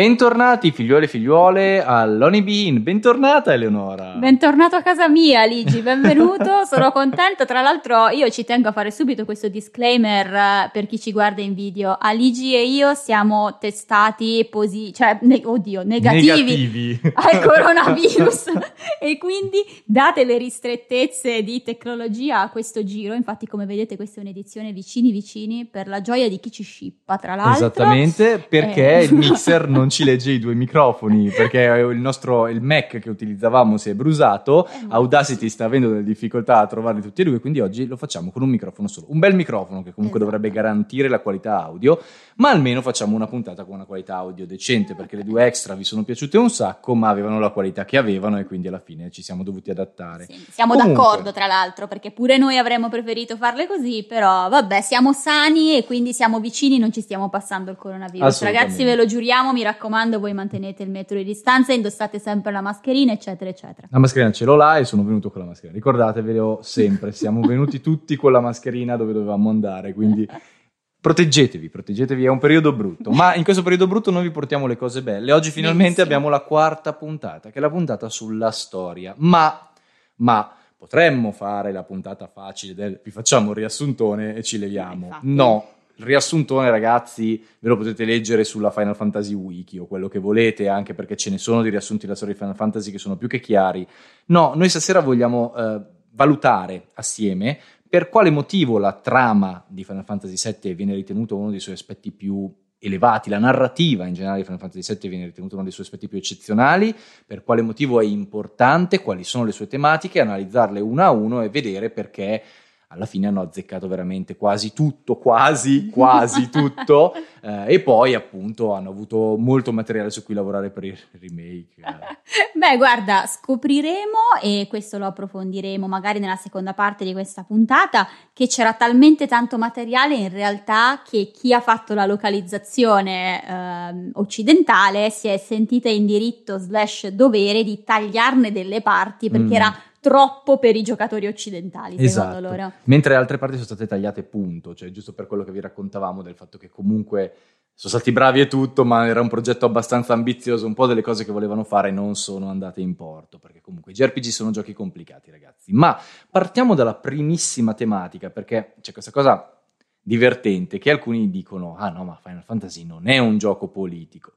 Bentornati figliuoli e figliuole all'Only Bean, bentornata Eleonora. Bentornato a casa mia Ligi, benvenuto, sono contenta. Tra l'altro io ci tengo a fare subito questo disclaimer eh, per chi ci guarda in video. Aligi e io siamo testati positivi, cioè, ne- oddio, negativi, Negativi. al coronavirus e quindi date le ristrettezze di tecnologia a questo giro, infatti come vedete questa è un'edizione vicini vicini per la gioia di chi ci scippa tra l'altro. Esattamente, perché Eh. il mixer non ci legge i due microfoni, perché il nostro il Mac che utilizzavamo si è brusato, Eh, Audacity sta avendo delle difficoltà a trovarli tutti e due, quindi oggi lo facciamo con un microfono solo. Un bel microfono che comunque Esatto. dovrebbe garantire la qualità audio, ma almeno facciamo una puntata con una qualità audio decente, perché le due extra vi sono piaciute un sacco, ma avevano la qualità che avevano e quindi alla fine ci siamo dovuti adattare. Sì, siamo Comunque. d'accordo, tra l'altro, perché pure noi avremmo preferito farle così, però vabbè, siamo sani e quindi siamo vicini, non ci stiamo passando il coronavirus. Ragazzi, ve lo giuriamo, mi raccomando, voi mantenete il metro di distanza, indossate sempre la mascherina, eccetera, eccetera. La mascherina ce l'ho là e sono venuto con la mascherina. Ricordatevelo sempre, siamo venuti tutti con la mascherina dove dovevamo andare, quindi proteggetevi, proteggetevi, è un periodo brutto. Ma in questo periodo brutto noi vi portiamo le cose belle. Oggi finalmente Benissimo. abbiamo la quarta puntata, che è la puntata sulla storia. Ma, ma potremmo fare la puntata facile del vi facciamo un riassuntone e ci leviamo. Infatti. No. Il riassuntone, ragazzi, ve lo potete leggere sulla Final Fantasy Wiki o quello che volete, anche perché ce ne sono di riassunti della storia di Final Fantasy che sono più che chiari. No, noi stasera vogliamo eh, valutare assieme per quale motivo la trama di Final Fantasy VII viene ritenuto uno dei suoi aspetti più elevati, la narrativa in generale di Final Fantasy VII viene ritenuta uno dei suoi aspetti più eccezionali, per quale motivo è importante, quali sono le sue tematiche, analizzarle una a uno e vedere perché alla fine hanno azzeccato veramente quasi tutto, quasi, quasi tutto, eh, e poi appunto hanno avuto molto materiale su cui lavorare per il remake. eh. Beh, guarda, scopriremo e questo lo approfondiremo magari nella seconda parte di questa puntata che c'era talmente tanto materiale in realtà che chi ha fatto la localizzazione ehm, occidentale si è sentita in diritto slash dovere di tagliarne delle parti perché Mm. era troppo per i giocatori occidentali, secondo Esatto. loro. Mentre altre parti sono state tagliate punto, cioè giusto per quello che vi raccontavamo del fatto che comunque sono stati bravi e tutto, ma era un progetto abbastanza ambizioso, un po' delle cose che volevano fare non sono andate in porto, perché comunque i JRPG sono giochi complicati, ragazzi. Ma partiamo dalla primissima tematica, perché c'è questa cosa divertente che alcuni dicono "Ah no, ma Final Fantasy non è un gioco politico".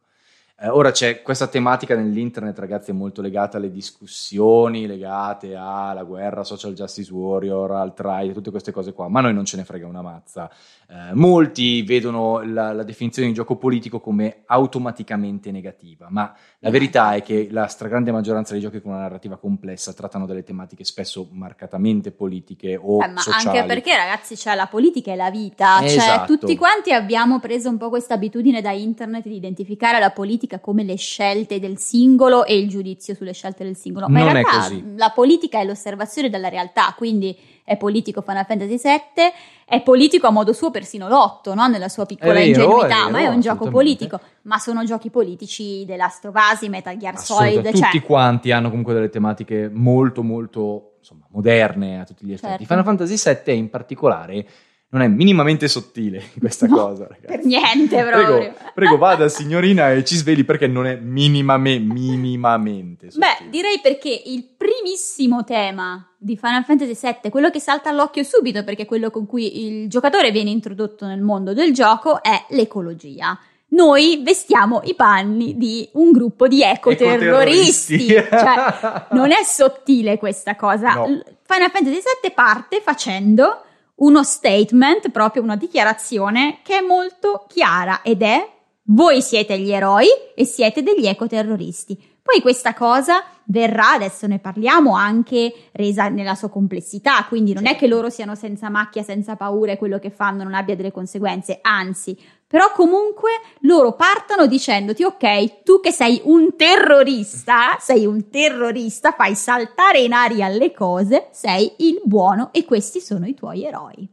Eh, ora c'è questa tematica nell'internet, ragazzi, è molto legata alle discussioni legate alla guerra, social justice warrior, alt-right, tutte queste cose qua, ma noi non ce ne frega una mazza. Eh, molti vedono la, la definizione di gioco politico come automaticamente negativa, ma la verità è che la stragrande maggioranza dei giochi con una narrativa complessa trattano delle tematiche spesso marcatamente politiche o Eh, ma sociali. anche perché, ragazzi, cioè, la politica è la vita. Cioè, Esatto. tutti quanti abbiamo preso un po' questa abitudine da internet di identificare la politica come le scelte del singolo e il giudizio sulle scelte del singolo. Ma Non in realtà la politica è l'osservazione della realtà, quindi è politico Final Fantasy VII, è politico a modo suo persino l'otto, no? nella sua piccola È vero, ingenuità, è ma è vero, un gioco politico. Ma sono giochi politici Us, Metal Gear Solid, cioè, tutti quanti hanno comunque delle tematiche molto molto insomma, moderne a tutti gli effetti. Certo. Final Fantasy VII in particolare non è minimamente sottile questa No, cosa, ragazzi. per niente proprio. Prego, prego, vada signorina e ci sveli perché non è minimame- minimamente sottile. Beh, direi perché il primissimo tema di Final Fantasy VII, quello che salta all'occhio subito perché è quello con cui il giocatore viene introdotto nel mondo del gioco, è l'ecologia. Noi vestiamo i panni di un gruppo di ecoterroristi. Cioè, non è sottile questa cosa. No. Final Fantasy VII parte facendo uno statement, proprio una dichiarazione che è molto chiara ed è voi siete gli eroi e siete degli ecoterroristi. Poi questa cosa verrà, adesso ne parliamo, anche resa nella sua complessità, quindi non è che loro siano senza macchia, senza paura e quello che fanno non abbia delle conseguenze, anzi, però comunque loro partono dicendoti ok, tu che sei un terrorista, sei un terrorista, fai saltare in aria le cose, sei il buono e questi sono i tuoi eroi.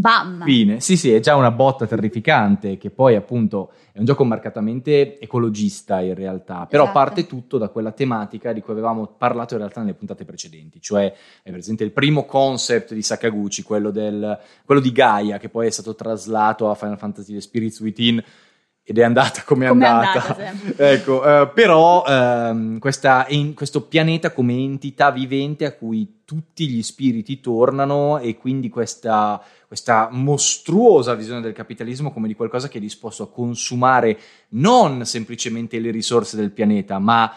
Bam! Fine. Sì, sì, è già una botta terrificante che poi appunto è un gioco marcatamente ecologista in realtà, però Esatto. parte tutto da quella tematica di cui avevamo parlato in realtà nelle puntate precedenti, cioè è presente il primo concept di Sakaguchi, quello, del, quello di Gaia, che poi è stato traslato a Final Fantasy The Spirits Within ed è andata come è Come andata. andata, sì. ecco, eh, però ehm, questa, en- questo pianeta come entità vivente a cui tutti gli spiriti tornano e quindi questa, questa mostruosa visione del capitalismo come di qualcosa che è disposto a consumare non semplicemente le risorse del pianeta, ma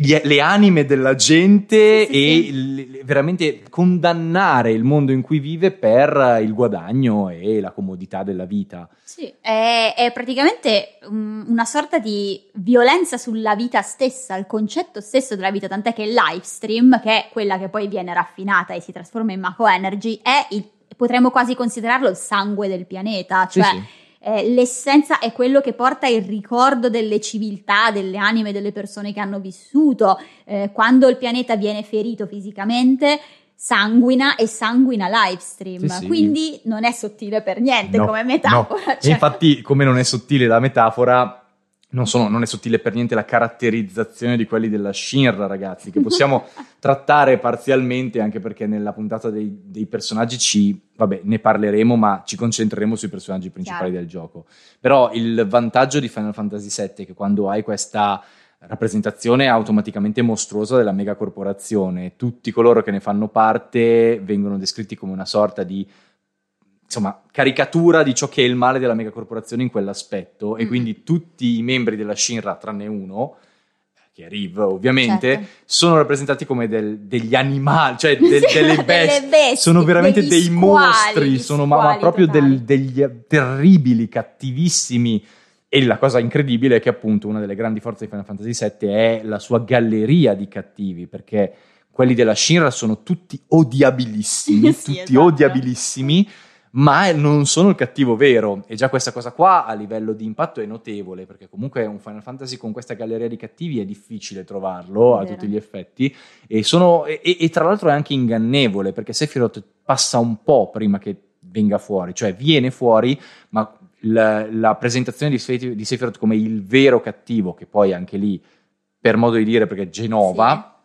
le anime della gente Sì, e sì. l- veramente condannare il mondo in cui vive per il guadagno e la comodità della vita. Sì, è, è praticamente um, una sorta di violenza sulla vita stessa, il concetto stesso della vita, tant'è che il live stream, che è quella che poi viene raffinata e si trasforma in Mako Energy, è il, potremmo quasi considerarlo il sangue del pianeta, cioè sì. Eh, l'essenza è quello che porta il ricordo delle civiltà, delle anime delle persone che hanno vissuto. Eh, quando il pianeta viene ferito fisicamente, sanguina e sanguina live stream. Sì, sì. Quindi non è sottile per niente No, come metafora. no. Cioè- infatti, come non è sottile la metafora, non, sono- non è sottile per niente la caratterizzazione di quelli della Shinra, ragazzi, che possiamo trattare parzialmente, anche perché nella puntata dei, dei personaggi ci, vabbè, ne parleremo, ma ci concentreremo sui personaggi principali Chiaro. del gioco. Però il vantaggio di Final Fantasy VII è che quando hai questa rappresentazione automaticamente mostruosa della megacorporazione, tutti coloro che ne fanno parte vengono descritti come una sorta di insomma, caricatura di ciò che è il male della megacorporazione in quell'aspetto e Mm. quindi tutti i membri della Shinra, tranne uno, che è Riv ovviamente, Certo. sono rappresentati come del- degli animali, cioè Sì, delle delle bestie, bestie, sono veramente dei squali, mostri, sono ma, ma proprio del- degli terribili, cattivissimi. E la cosa incredibile è che appunto una delle grandi forze di Final Fantasy VII è la sua galleria di cattivi, perché quelli della Shinra sono tutti odiabilissimi, Sì, tutti esatto. odiabilissimi, ma non sono il cattivo vero. E già questa cosa qua a livello di impatto è notevole, perché comunque un Final Fantasy con questa galleria di cattivi è difficile trovarlo a tutti gli effetti. E, sono- e- e- tra l'altro è anche ingannevole, perché Sephiroth passa un po' prima che venga fuori, cioè viene fuori, ma la, la presentazione di, di Sephiroth come il vero cattivo, che poi anche lì, per modo di dire, perché Genova,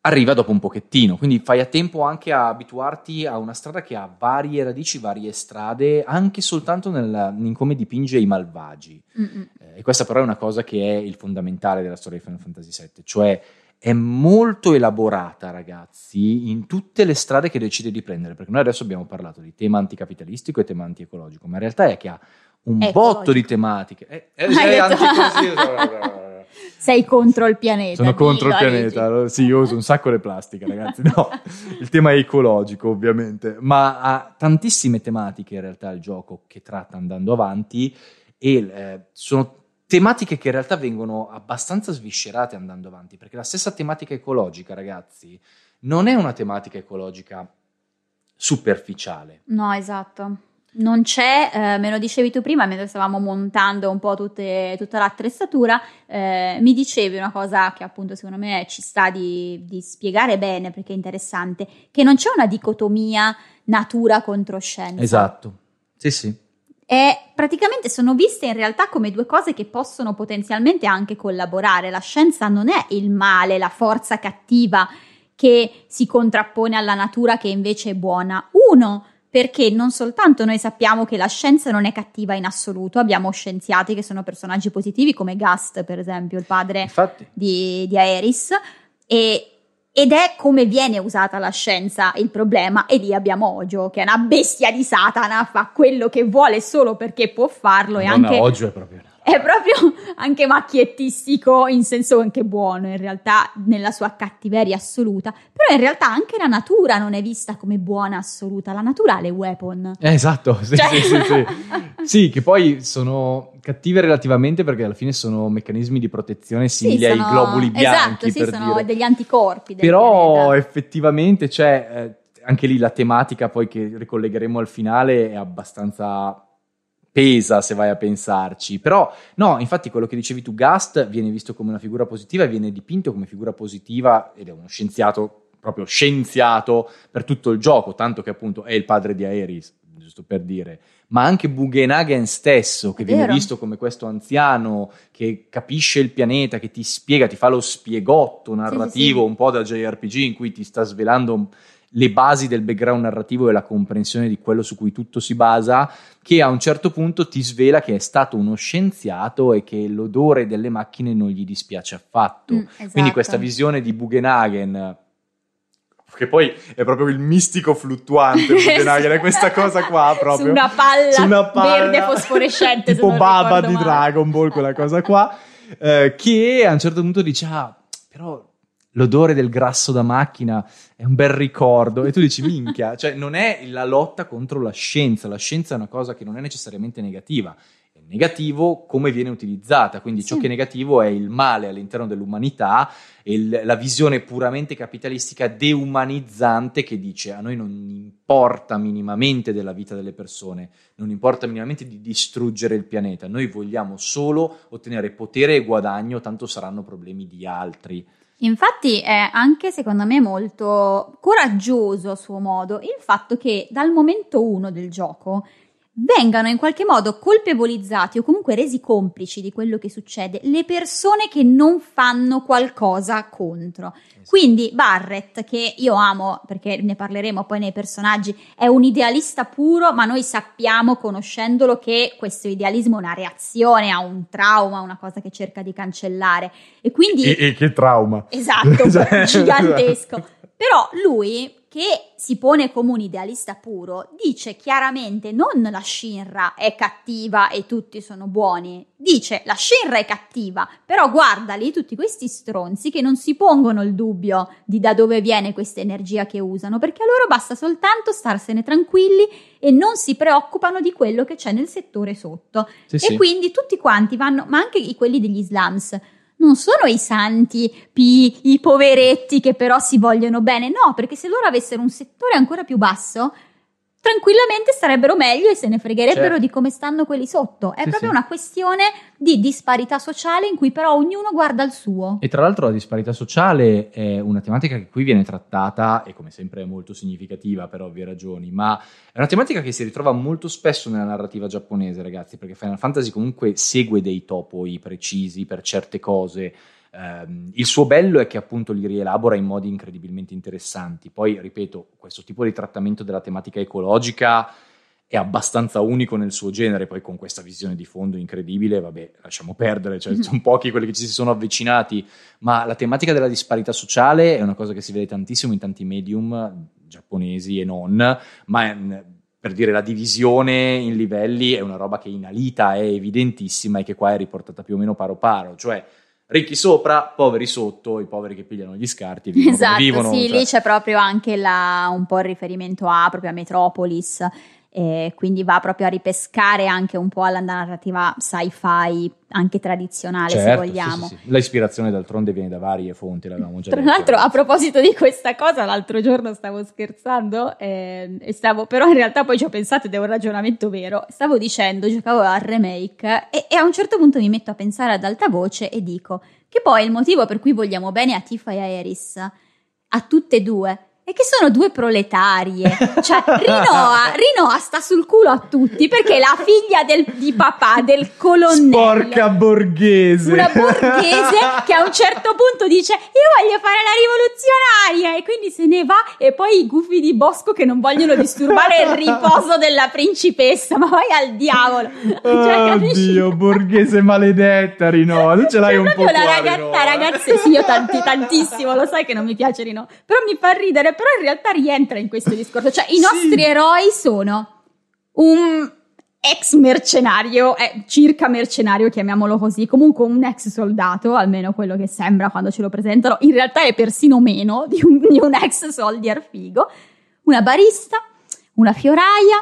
arriva dopo un pochettino, quindi fai a tempo anche a abituarti a una strada che ha varie radici, varie strade, anche soltanto nel- in come dipinge i malvagi. Mm-mm. Eh, e questa però è una cosa che è il fondamentale della storia di Final Fantasy VII, cioè è molto elaborata, ragazzi, in tutte le strade che decide di prendere, perché noi adesso abbiamo parlato di tema anticapitalistico e tema antiecologico, ma in realtà è che ha un È botto ecologico. di tematiche. Eh, eh, sei contro il pianeta. sono contro il pianeta, dici. sì, io uso un sacco di plastica, ragazzi. No, il tema è ecologico, ovviamente, ma ha tantissime tematiche in realtà il gioco che tratta andando avanti e eh, sono tematiche che in realtà vengono abbastanza sviscerate andando avanti, perché la stessa tematica ecologica, ragazzi, non è una tematica ecologica superficiale. No, esatto. Non c'è, eh, me lo dicevi tu prima, mentre stavamo montando un po' tutte- tutta l'attrezzatura, eh, mi dicevi una cosa che appunto secondo me ci sta di, di spiegare bene perché è interessante, che non c'è una dicotomia natura contro scienza. Esatto. Sì, sì. E praticamente sono viste in realtà come due cose che possono potenzialmente anche collaborare. La scienza non è il male, la forza cattiva che si contrappone alla natura che invece è buona. Uno, perché non soltanto noi sappiamo che la scienza non è cattiva in assoluto, abbiamo scienziati che sono personaggi positivi come Gast, per esempio, il padre Infatti, di, di Aeris e- ed è come viene usata la scienza il problema e lì abbiamo Ojo che è una bestia di Satana fa quello che vuole solo perché può farlo e Madonna, anche oggi è proprio... è proprio anche macchiettistico in senso anche buono in realtà nella sua cattiveria assoluta però in realtà anche la natura non è vista come buona assoluta la natura ha le weapon Eh, esatto, sì, Cioè- sì, sì, sì. sì, che poi sono cattive relativamente perché alla fine sono meccanismi di protezione simili Sì, sono- ai globuli bianchi, Esatto, sì, per sono dire. degli anticorpi. del Però pianeta. effettivamente c'è eh, anche lì la tematica poi che ricollegheremo al finale è abbastanza pesa se vai a pensarci. Però no, infatti quello che dicevi tu, Gast viene visto come una figura positiva e viene dipinto come figura positiva ed è uno scienziato proprio scienziato per tutto il gioco, tanto che appunto è il padre di Aeris, giusto per dire. Ma anche Bugenhagen stesso, che È viene vero. visto come questo anziano che capisce il pianeta, che ti spiega, ti fa lo spiegotto narrativo sì. un po' da JRPG in cui ti sta svelando le basi del background narrativo e la comprensione di quello su cui tutto si basa, che a un certo punto ti svela che è stato uno scienziato e che l'odore delle macchine non gli dispiace affatto. Mm, Quindi esatto. questa visione di Bugenhagen, che poi è proprio il mistico fluttuante Bugenhagen, è questa cosa qua proprio. Su una palla, Su una palla, verde fosforescente. tipo Baba di male. Dragon Ball, quella cosa qua, eh, che a un certo punto dice, ah, però l'odore del grasso da macchina è un bel ricordo, e tu dici, minchia, cioè non è la lotta contro la scienza, la scienza è una cosa che non è necessariamente negativa, è negativo come viene utilizzata, quindi ciò Sì. che è negativo è il male all'interno dell'umanità e il- la visione puramente capitalistica deumanizzante che dice a noi non importa minimamente della vita delle persone, non importa minimamente di distruggere il pianeta, noi vogliamo solo ottenere potere e guadagno, tanto saranno problemi di altri. Infatti è anche secondo me molto coraggioso a suo modo il fatto che dal momento uno del gioco vengano in qualche modo colpevolizzati o comunque resi complici di quello che succede le persone che non fanno qualcosa contro. Quindi Barrett, che io amo perché ne parleremo poi nei personaggi, è un idealista puro, ma noi sappiamo, conoscendolo, che questo idealismo è una reazione a un trauma, una cosa che cerca di cancellare. E quindi e che trauma. Esatto, Cioè, gigantesco. Però lui, che si pone come un idealista puro, dice chiaramente non la Shinra è cattiva e tutti sono buoni, dice la Shinra è cattiva, però guardali tutti questi stronzi che non si pongono il dubbio di da dove viene questa energia che usano, perché a loro basta soltanto starsene tranquilli e non si preoccupano di quello che c'è nel settore sotto. Sì, E sì. quindi tutti quanti vanno, ma anche quelli degli slums, non sono i santi, pi, i poveretti che però si vogliono bene, no, perché se loro avessero un settore ancora più basso, tranquillamente starebbero meglio e se ne fregherebbero Certo. di come stanno quelli sotto. È Sì, proprio sì. una questione di disparità sociale in cui però ognuno guarda il suo. E tra l'altro la disparità sociale è una tematica che qui viene trattata e come sempre è molto significativa per ovvie ragioni, ma è una tematica che si ritrova molto spesso nella narrativa giapponese, ragazzi, perché Final Fantasy comunque segue dei topoi precisi per certe cose. Ehm, il suo bello è che appunto li rielabora in modi incredibilmente interessanti. Poi, ripeto, questo tipo di trattamento della tematica ecologica è abbastanza unico nel suo genere, poi con questa visione di fondo incredibile, vabbè, lasciamo perdere, cioè, Mhm. sono pochi quelli che ci si sono avvicinati, ma la tematica della disparità sociale è una cosa che si vede tantissimo in tanti medium giapponesi e non, ma mm, per dire la divisione in livelli è una roba che in Alita è evidentissima e che qua è riportata più o meno paro paro, cioè ricchi sopra, poveri sotto, i poveri che pigliano gli scarti vivono Esatto, vivono. sì, cioè. lì c'è proprio anche la- un po' il riferimento a proprio a Metropolis, e quindi va proprio a ripescare anche un po' alla narrativa sci-fi, anche tradizionale se Certo, sì, vogliamo. sì, sì. L'ispirazione d'altronde viene da varie fonti, l'avevamo già Tra detto. l'altro, a proposito di questa cosa, l'altro giorno stavo scherzando eh, e stavo, però in realtà poi ci ho pensato ed è un ragionamento vero. Stavo dicendo, giocavo al remake e, e a un certo punto mi metto a pensare ad alta voce e dico che poi il motivo per cui vogliamo bene a Tifa e a Eris, a tutte e due, è che sono due proletarie. Cioè, Rinoa, Rinoa sta sul culo a tutti perché è la figlia del- di papà, del colonnello Sporca borghese! una borghese che a un certo punto dice io voglio fare la rivoluzionaria e quindi se ne va e poi i gufi di bosco che non vogliono disturbare il riposo della principessa ma vai al diavolo cioè? Oddio, borghese maledetta, Rino. Tu ce l'hai È un po' proprio la qua, ragazza, ragazze, sì, io tanti, tantissimo, lo sai che non mi piace Rino, però mi fa ridere, però in realtà rientra in questo discorso, cioè i Sì. nostri eroi sono un ex mercenario, eh, circa mercenario, chiamiamolo così, comunque un ex soldato, almeno quello che sembra quando ce lo presentano, in realtà è persino meno di un, di un ex soldier figo, una barista, una fioraia,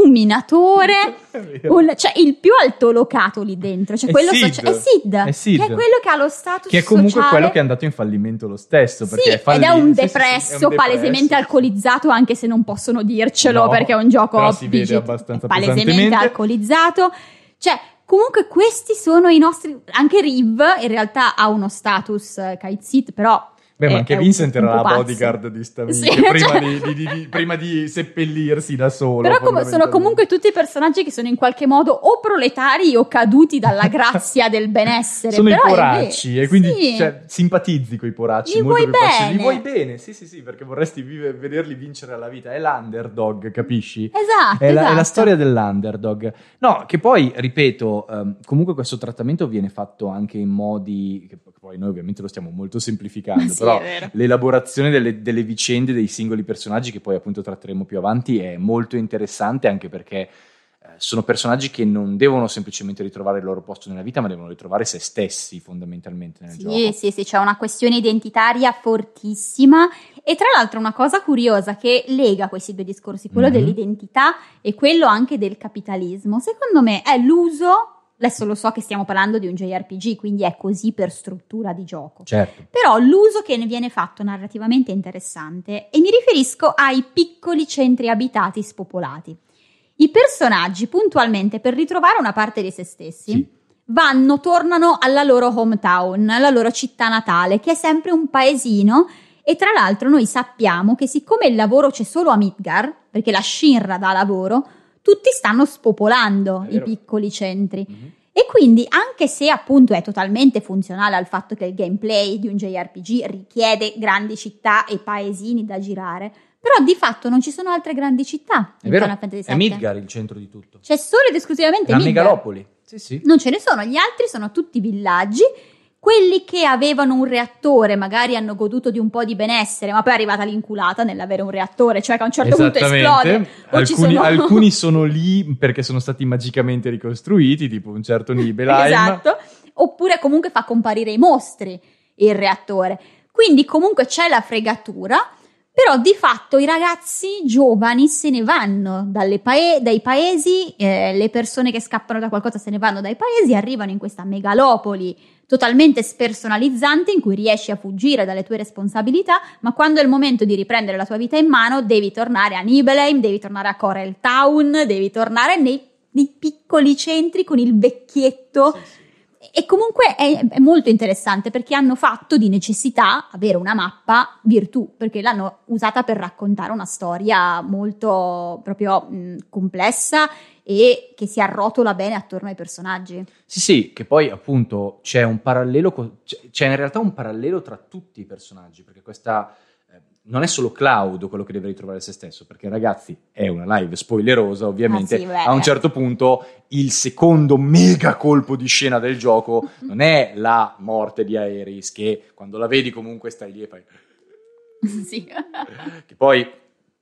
un minatore, un, cioè il più altolocato lì dentro, cioè È quello Sid. socia- è, Sid, È Sid. che è quello che ha lo status Che è comunque sociale. quello che è andato in fallimento lo stesso. Sì, Perché è ed falli- è un sì, sì, sì, depresso, è un palesemente alcolizzato, anche se non possono dircelo No, perché è un gioco però si vede abbastanza palesemente alcolizzato. Cioè, comunque questi sono i nostri anche Riv in realtà ha uno status eh, kite sit, però Beh, ma anche un- Vincent un era po' la pazzo. bodyguard di sta Sì, prima, cioè- di, di- di- prima di seppellirsi da solo. Però com- sono comunque tutti personaggi che sono in qualche modo o proletari o caduti dalla grazia del benessere. Sono i Però è poracci e quindi Sì. cioè, simpatizzi con i poracci. Li vuoi bene. Li vuoi bene, sì sì sì, perché vorresti vive- vederli vincere alla vita. È l'underdog, capisci? Esatto, È la, è la esatto. storia dell'underdog. No, che poi, ripeto, ehm, comunque questo trattamento viene fatto anche in modi, che poi noi ovviamente lo stiamo molto semplificando, Sì, però l'elaborazione delle, delle vicende dei singoli personaggi che poi appunto tratteremo più avanti è molto interessante anche perché eh, sono personaggi che non devono semplicemente ritrovare il loro posto nella vita, ma devono ritrovare se stessi fondamentalmente nel Sì, gioco. sì, sì, c'è una questione identitaria fortissima e tra l'altro una cosa curiosa che lega questi due discorsi, quello Mhm. dell'identità e quello anche del capitalismo, secondo me è l'uso, adesso lo so che stiamo parlando di un JRPG, quindi è così per struttura di gioco, Certo. però l'uso che ne viene fatto narrativamente è interessante e mi riferisco ai piccoli centri abitati spopolati. I personaggi puntualmente per ritrovare una parte di se stessi Sì. vanno, tornano alla loro hometown, alla loro città natale, che è sempre un paesino. E tra l'altro noi sappiamo che siccome il lavoro c'è solo a Midgar, perché la Shinra dà lavoro, tutti stanno spopolando i piccoli centri. Mhm. E quindi, anche se appunto è totalmente funzionale al fatto che il gameplay di un JRPG richiede grandi città e paesini da girare, però di fatto non ci sono altre grandi città È vero, è. Midgar il centro di tutto. C'è solo ed esclusivamente La Midgar. megalopoli. Sì, sì. Non ce ne sono, gli altri sono tutti villaggi. Quelli che avevano un reattore magari hanno goduto di un po' di benessere, ma poi è arrivata l'inculata nell'avere un reattore, cioè che a un certo punto esplode. Alcuni sono- alcuni sono lì perché sono stati magicamente ricostruiti, tipo un certo Nibelheim. Esatto. Oppure comunque fa comparire i mostri il reattore. Quindi comunque c'è la fregatura, però di fatto i ragazzi giovani se ne vanno dalle pae- dai paesi, eh, le persone che scappano da qualcosa se ne vanno dai paesi, arrivano in questa megalopoli totalmente spersonalizzante in cui riesci a fuggire dalle tue responsabilità, ma quando è il momento di riprendere la tua vita in mano devi tornare a Nibelheim, devi tornare a Corel Town, devi tornare nei, nei piccoli centri con il vecchietto. Sì, sì. E comunque è, è molto interessante perché hanno fatto di necessità avere una mappa virtù, perché l'hanno usata per raccontare una storia molto proprio mh, complessa e che si arrotola bene attorno ai personaggi. Sì, sì, che poi appunto c'è un parallelo, c'è, in realtà un parallelo tra tutti i personaggi, perché questa eh, non è solo Cloud quello che deve ritrovare se stesso, perché ragazzi è una live spoilerosa ovviamente, Ah, sì, a un certo punto il secondo mega colpo di scena del gioco non è la morte di Aeris, che quando la vedi comunque stai lì e fai... sì. Che poi,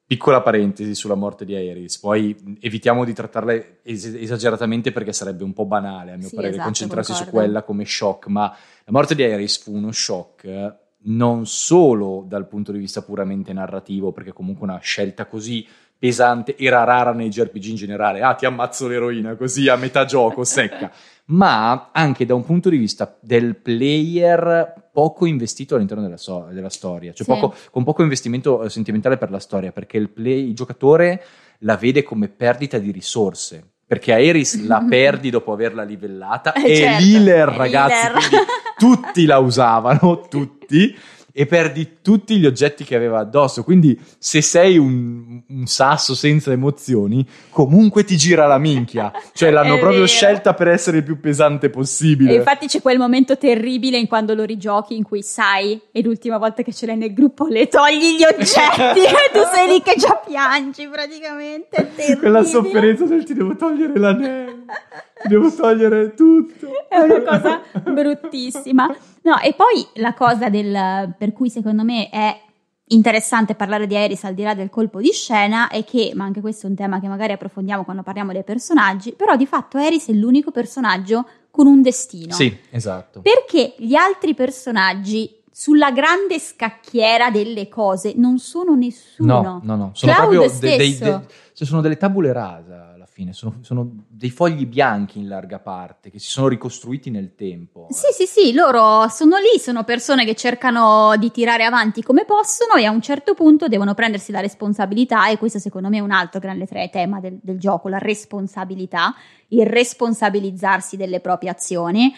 piccola parentesi sulla morte di Aeris, poi evitiamo di trattarla es- esageratamente perché sarebbe un po' banale, a mio Sì, parere, esatto, concentrarsi su concordo. quella come shock, ma la morte di Aeris fu uno shock eh, non solo dal punto di vista puramente narrativo, perché comunque una scelta così pesante era rara nei JRPG in generale, ah ti ammazzo l'eroina così a metà gioco, secca, ma anche da un punto di vista del player poco investito all'interno della, so- della storia, cioè Sì. poco- con poco investimento eh, sentimentale per la storia, perché il, play- il giocatore la vede come perdita di risorse. Perché Aeris la perdi dopo averla livellata Eh, e certo, l'healer, ragazzi, tutti la usavano, tutti, e perdi tutti gli oggetti che aveva addosso. Quindi se sei un, un sasso senza emozioni, comunque ti gira la minchia. Cioè l'hanno proprio vero. scelta per essere il più pesante possibile. E infatti c'è quel momento terribile in quando lo rigiochi in cui sai, e l'ultima volta che ce l'hai nel gruppo le togli gli oggetti e tu sei lì che già piangi praticamente. È. Quella sofferenza del ti devo togliere l'anello, devo togliere tutto. È una cosa bruttissima. No, e poi la cosa del, per cui secondo me è interessante parlare di Aeris al di là del colpo di scena è che, ma anche questo è un tema che magari approfondiamo quando parliamo dei personaggi, però di fatto Aeris è l'unico personaggio con un destino. Sì, esatto. Perché gli altri personaggi sulla grande scacchiera delle cose non sono nessuno. No, no, no. Sono Cloud proprio stesso. dei, dei- cioè sono delle tabule rasa fine, sono, sono dei fogli bianchi in larga parte che si sono ricostruiti nel tempo. Sì, sì, sì, loro sono lì, sono persone che cercano di tirare avanti come possono e a un certo punto devono prendersi la responsabilità e questo secondo me è un altro grande tema del, del gioco, la responsabilità, il responsabilizzarsi delle proprie azioni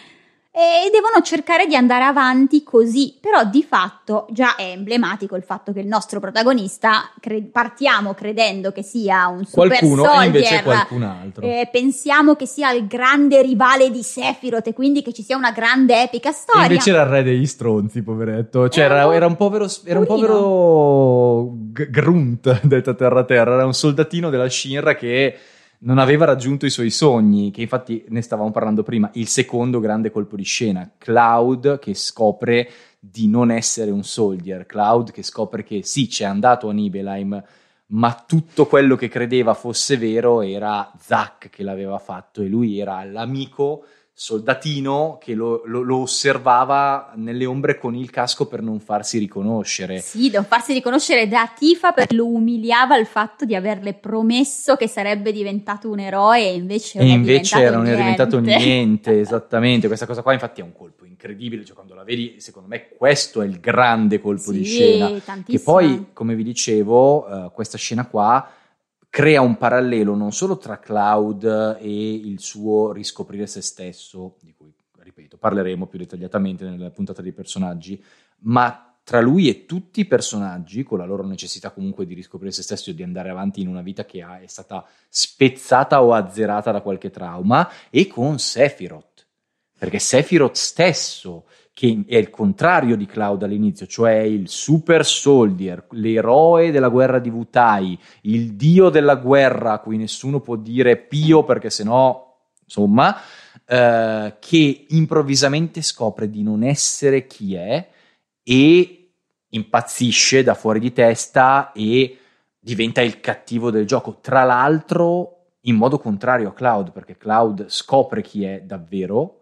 e devono cercare di andare avanti così, però di fatto già è emblematico il fatto che il nostro protagonista cre- partiamo credendo che sia un super Qualcuno soldier, e invece qualcun altro. eh, pensiamo che sia il grande rivale di Sephiroth e quindi che ci sia una grande epica E storia. invece era il re degli stronzi, poveretto. Cioè, Era era, un- povero, era un povero g- grunt, detta terra terra. Era un soldatino della Shinra che non aveva raggiunto i suoi sogni, che infatti ne stavamo parlando prima. Il secondo grande colpo di scena, Cloud che scopre di non essere un soldier, Cloud che scopre che sì, c'è andato a Nibelheim, ma tutto quello che credeva fosse vero era Zack che l'aveva fatto e lui era l'amico soldatino che lo, lo- lo osservava nelle ombre con il casco per non farsi riconoscere. Sì, non farsi riconoscere da Tifa perché lo umiliava il fatto di averle promesso che sarebbe diventato un eroe e invece E non invece era, non è diventato niente. esattamente. Questa cosa qua, infatti, è un colpo incredibile. Cioè, quando la vedi, secondo me, questo è il grande colpo di Sì, scena. Che tantissimo. poi, come vi dicevo, eh, questa scena qua crea un parallelo non solo tra Cloud e il suo riscoprire se stesso, di cui, ripeto, parleremo più dettagliatamente nella puntata dei personaggi, ma tra lui e tutti i personaggi, con la loro necessità comunque di riscoprire se stesso e di andare avanti in una vita che è stata spezzata o azzerata da qualche trauma, e con Sephiroth. Perché Sephiroth stesso, che è il contrario di Cloud all'inizio, cioè il super soldier, l'eroe della guerra di Wutai, il dio della guerra a cui nessuno può dire pio perché sennò, insomma, eh, che improvvisamente scopre di non essere chi è e impazzisce da fuori di testa e diventa il cattivo del gioco. Tra l'altro, in modo contrario a Cloud, perché Cloud scopre chi è davvero,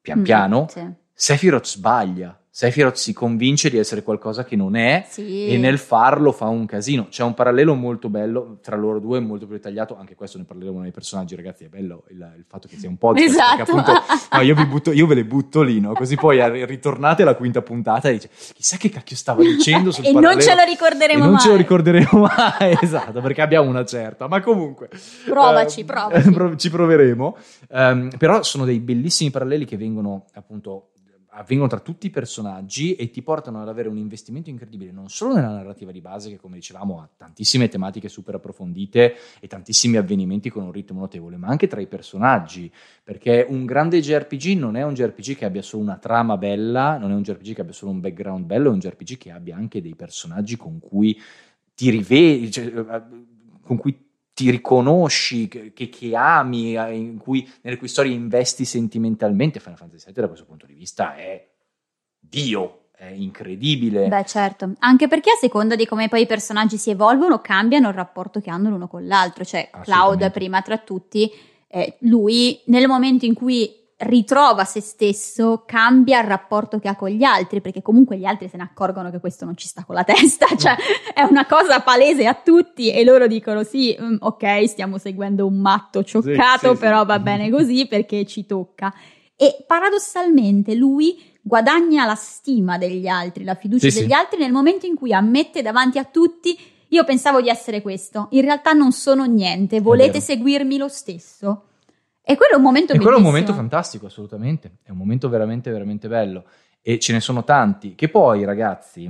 pian Mm, piano, sì. Sephiroth sbaglia. Sephiroth si convince di essere qualcosa che non è Sì. e nel farlo fa un casino. C'è un parallelo molto bello tra loro due, molto più dettagliato. Anche questo ne parleremo nei personaggi, ragazzi. È bello il, il fatto che sia un podcast. Esatto. Appunto no, io, vi butto- io ve le butto lì, no? Così poi ritornate alla quinta puntata e dice: Chissà che cacchio stava dicendo sul e non parallelo." ce lo E ricorderemo non mai. ce lo ricorderemo mai, esatto, perché abbiamo una certa, ma comunque. Provaci, eh, provaci. pro- ci proveremo. Ehm, però sono dei bellissimi paralleli che vengono appunto avvengono tra tutti i personaggi e ti portano ad avere un investimento incredibile non solo nella narrativa di base che come dicevamo ha tantissime tematiche super approfondite e tantissimi avvenimenti con un ritmo notevole ma anche tra i personaggi perché un grande JRPG non è un JRPG che abbia solo una trama bella non è un JRPG che abbia solo un background bello è un JRPG che abbia anche dei personaggi con cui ti rivedi cioè, eh, con cui ti riconosci, che, che- ami, eh, in cui, nelle cui storie investi sentimentalmente. Final Fantasy VII da questo punto di vista è Dio, è incredibile. Beh, certo, anche perché a seconda di come poi i personaggi si evolvono, cambiano il rapporto che hanno l'uno con l'altro. Cioè, Cloud, prima tra tutti, eh, lui nel momento in cui ritrova se stesso, cambia il rapporto che ha con gli altri, perché comunque gli altri se ne accorgono che questo non ci sta con la testa, cioè è una cosa palese a tutti e loro dicono sì, mm, ok, stiamo seguendo un matto cioccato, sì, sì. però va bene così perché ci tocca. E paradossalmente lui guadagna la stima degli altri, la fiducia Sì, degli sì. altri nel momento in cui ammette davanti a tutti io pensavo di essere questo, in realtà non sono niente, volete seguirmi lo stesso? E quello è un momento E quello è un bellissimo. momento fantastico, assolutamente. È un momento veramente, veramente bello. E ce ne sono tanti. Che poi, ragazzi,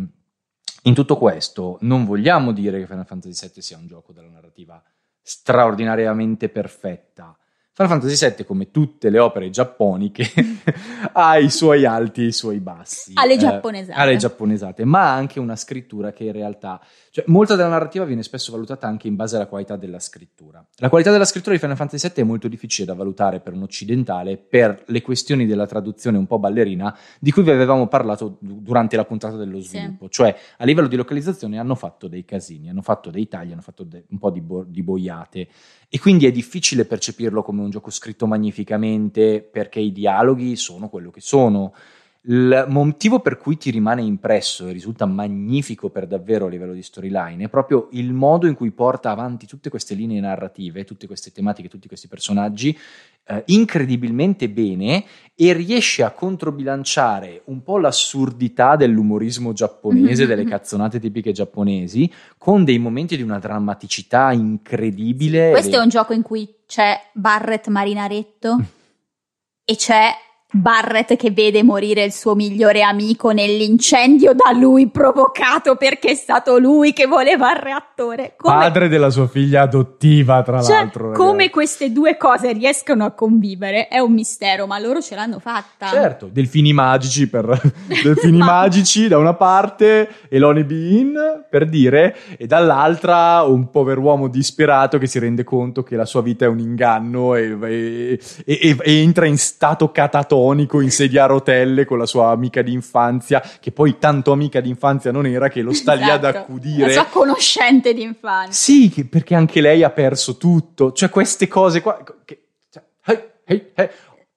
in tutto questo, non vogliamo dire che Final Fantasy VII sia un gioco della narrativa straordinariamente perfetta. Final Fantasy VII, come tutte le opere giapponiche, ha i suoi alti e i suoi bassi. Alle Eh, giapponesate. alle giapponesate, ma ha anche una scrittura che in realtà, cioè molta della narrativa viene spesso valutata anche in base alla qualità della scrittura. La qualità della scrittura di Final Fantasy VII è molto difficile da valutare per un occidentale per le questioni della traduzione un po' ballerina di cui vi avevamo parlato du- durante la puntata dello Sì. sviluppo, cioè a livello di localizzazione hanno fatto dei casini, hanno fatto dei tagli, hanno fatto de- un po' di, bo- di boiate e quindi è difficile percepirlo come un gioco scritto magnificamente perché i dialoghi sono quello che sono. Il motivo per cui ti rimane impresso e risulta magnifico per davvero a livello di storyline è proprio il modo in cui porta avanti tutte queste linee narrative, tutte queste tematiche, tutti questi personaggi eh, incredibilmente bene e riesce a controbilanciare un po' l'assurdità dell'umorismo giapponese, delle cazzonate tipiche giapponesi, con dei momenti di una drammaticità incredibile. Questo è un gioco in cui c'è Barrett Marinaretto e c'è Barrett che vede morire il suo migliore amico nell'incendio da lui provocato perché è stato lui che voleva il reattore. Come... Padre della sua figlia adottiva, tra cioè, l'altro. Ragazzi. Come queste due cose riescono a convivere è un mistero, ma loro ce l'hanno fatta. Certo, delfini magici per delfini magici da una parte, Eloni Bean per dire, e dall'altra un pover'uomo disperato che si rende conto che la sua vita è un inganno e, e, e, e entra in stato catatonico platonico in sedia a rotelle con la sua amica d'infanzia, che poi tanto amica d'infanzia non era che lo sta esatto. lì ad esatto. accudire. La sua conoscente d'infanzia. Sì, perché anche lei ha perso tutto. Cioè queste cose qua... Che, cioè, hey, hey, hey.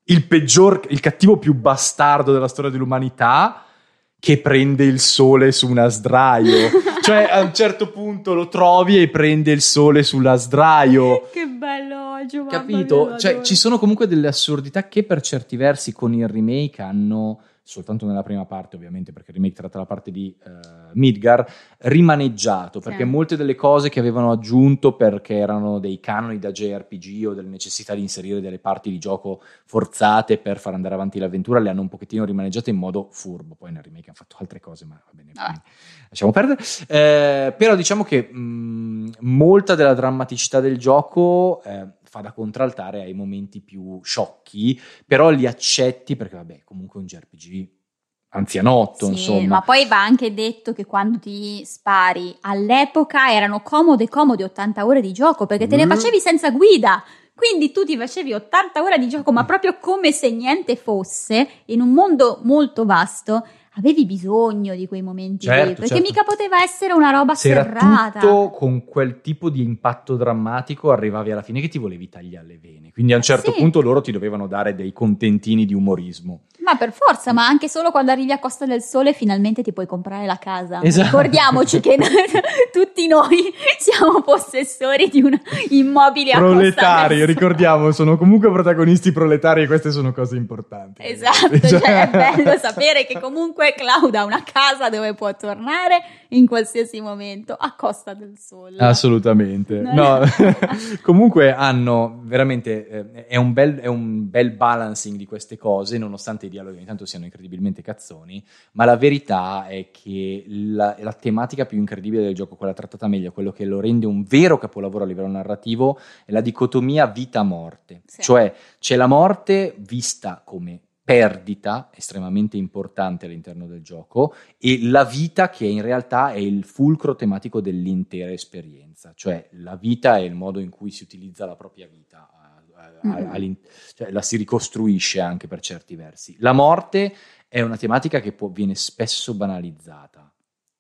Il peggior, il cattivo più bastardo della storia dell'umanità che prende il sole su una sdraio. cioè, a un certo punto lo trovi e prende il sole sulla sdraio. Che bello, Giovanni. Capito? Cioè, ci sono comunque delle assurdità che per certi versi con il remake hanno soltanto nella prima parte ovviamente perché il remake tratta la parte di uh, Midgar, rimaneggiato perché sì. molte delle cose che avevano aggiunto perché erano dei canoni da JRPG o delle necessità di inserire delle parti di gioco forzate per far andare avanti l'avventura le hanno un pochettino rimaneggiate in modo furbo, poi nel remake hanno fatto altre cose ma va bene, ah. lasciamo perdere, eh, però diciamo che mh, molta della drammaticità del gioco eh, fa da contraltare ai momenti più sciocchi, però li accetti perché, vabbè, comunque un JRPG anzianotto, sì, insomma. Ma poi va anche detto che quando ti spari all'epoca erano comode, comode 80 ore di gioco perché te mm. ne facevi senza guida. Quindi tu ti facevi 80 ore di gioco, ma proprio come se niente fosse, in un mondo molto vasto avevi bisogno di quei momenti certo, lì, perché certo. mica poteva essere una roba Se serrata. tutto con quel tipo di impatto drammatico arrivavi alla fine che ti volevi tagliare le vene. Quindi a un certo sì. punto loro ti dovevano dare dei contentini di umorismo. Ma per forza, ma anche solo quando arrivi a Costa del Sole finalmente ti puoi comprare la casa. Esatto. Ricordiamoci che tutti noi siamo possessori di un immobile a Proletari, ricordiamo, sono comunque protagonisti proletari e queste sono cose importanti. Esatto, cioè è bello sapere che comunque Claudia ha una casa dove può tornare in qualsiasi momento a Costa del Sole. Assolutamente. No, comunque hanno veramente, eh, è, un bel, è un bel balancing di queste cose, nonostante dialoghi ogni tanto siano incredibilmente cazzoni, ma la verità è che la, la, tematica più incredibile del gioco, quella trattata meglio, quello che lo rende un vero capolavoro a livello narrativo, è la dicotomia vita-morte. Sì. Cioè c'è la morte vista come perdita estremamente importante all'interno del gioco e la vita che in realtà è il fulcro tematico dell'intera esperienza, cioè la vita è il modo in cui si utilizza la propria vita mm. cioè, la si ricostruisce anche per certi versi. La morte è una tematica che può, viene spesso banalizzata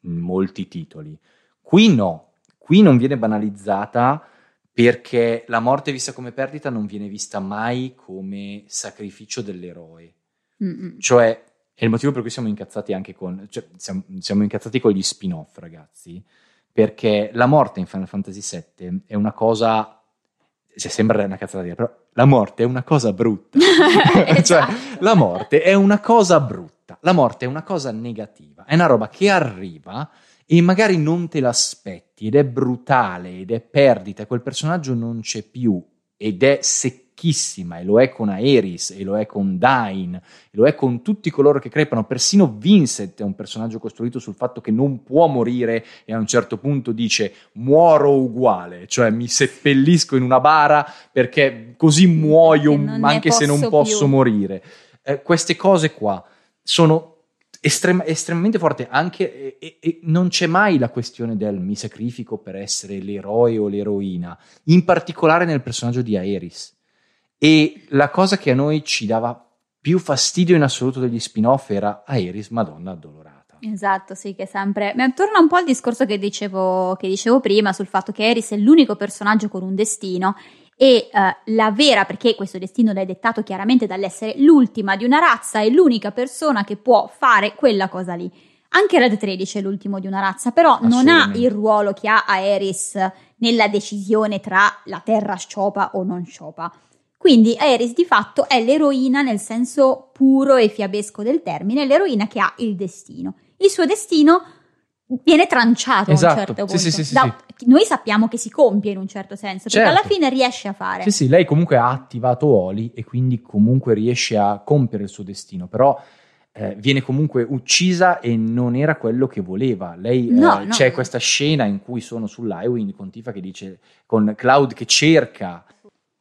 in molti titoli. Qui no, qui non viene banalizzata perché la morte vista come perdita non viene vista mai come sacrificio dell'eroe. Mm-mm. Cioè, è il motivo per cui siamo incazzati anche con... Cioè, siamo, siamo incazzati con gli spin-off, ragazzi, perché la morte in Final Fantasy VII è una cosa cioè, sembra una cazzata dire, però la morte è una cosa brutta. cioè, esatto. la morte è una cosa brutta. La morte è una cosa negativa. È una roba che arriva e magari non te l'aspetti ed è brutale ed è perdita. Quel personaggio non c'è più ed è seccato ricchissima e lo è con Aeris e lo è con Dain e lo è con tutti coloro che crepano, persino Vincent è un personaggio costruito sul fatto che non può morire e a un certo punto dice muoro uguale, cioè mi seppellisco in una bara perché così muoio anche se non posso più. morire. Eh, queste cose qua sono Estrem- estremamente forte anche e, e, non c'è mai la questione del mi sacrifico per essere l'eroe o l'eroina, in particolare nel personaggio di Aeris. E la cosa che a noi ci dava più fastidio in assoluto degli spin-off era Aeris Madonna addolorata. Esatto, sì, che sempre... Ma torna un po' al discorso che dicevo, che dicevo prima sul fatto che Aeris è l'unico personaggio con un destino e uh, la vera, perché questo destino è dettato chiaramente dall'essere l'ultima di una razza e l'unica persona che può fare quella cosa lì. Anche Red 13 è l'ultimo di una razza, però non ha il ruolo che ha Aeris nella decisione tra la Terra sciopa o non sciopa. Quindi Aeris di fatto è l'eroina nel senso puro e fiabesco del termine, l'eroina che ha il destino. Il suo destino viene tranciato esatto. a un certo punto. Sì, sì, sì, da, noi sappiamo che si compie in un certo senso, perché certo. alla fine riesce a fare. Sì, sì, lei comunque ha attivato Oli e quindi comunque riesce a compiere il suo destino, però eh, viene comunque uccisa e non era quello che voleva. Lei no, eh, no, c'è questa scena in cui sono sull'Highwing con Tifa che dice con Cloud che cerca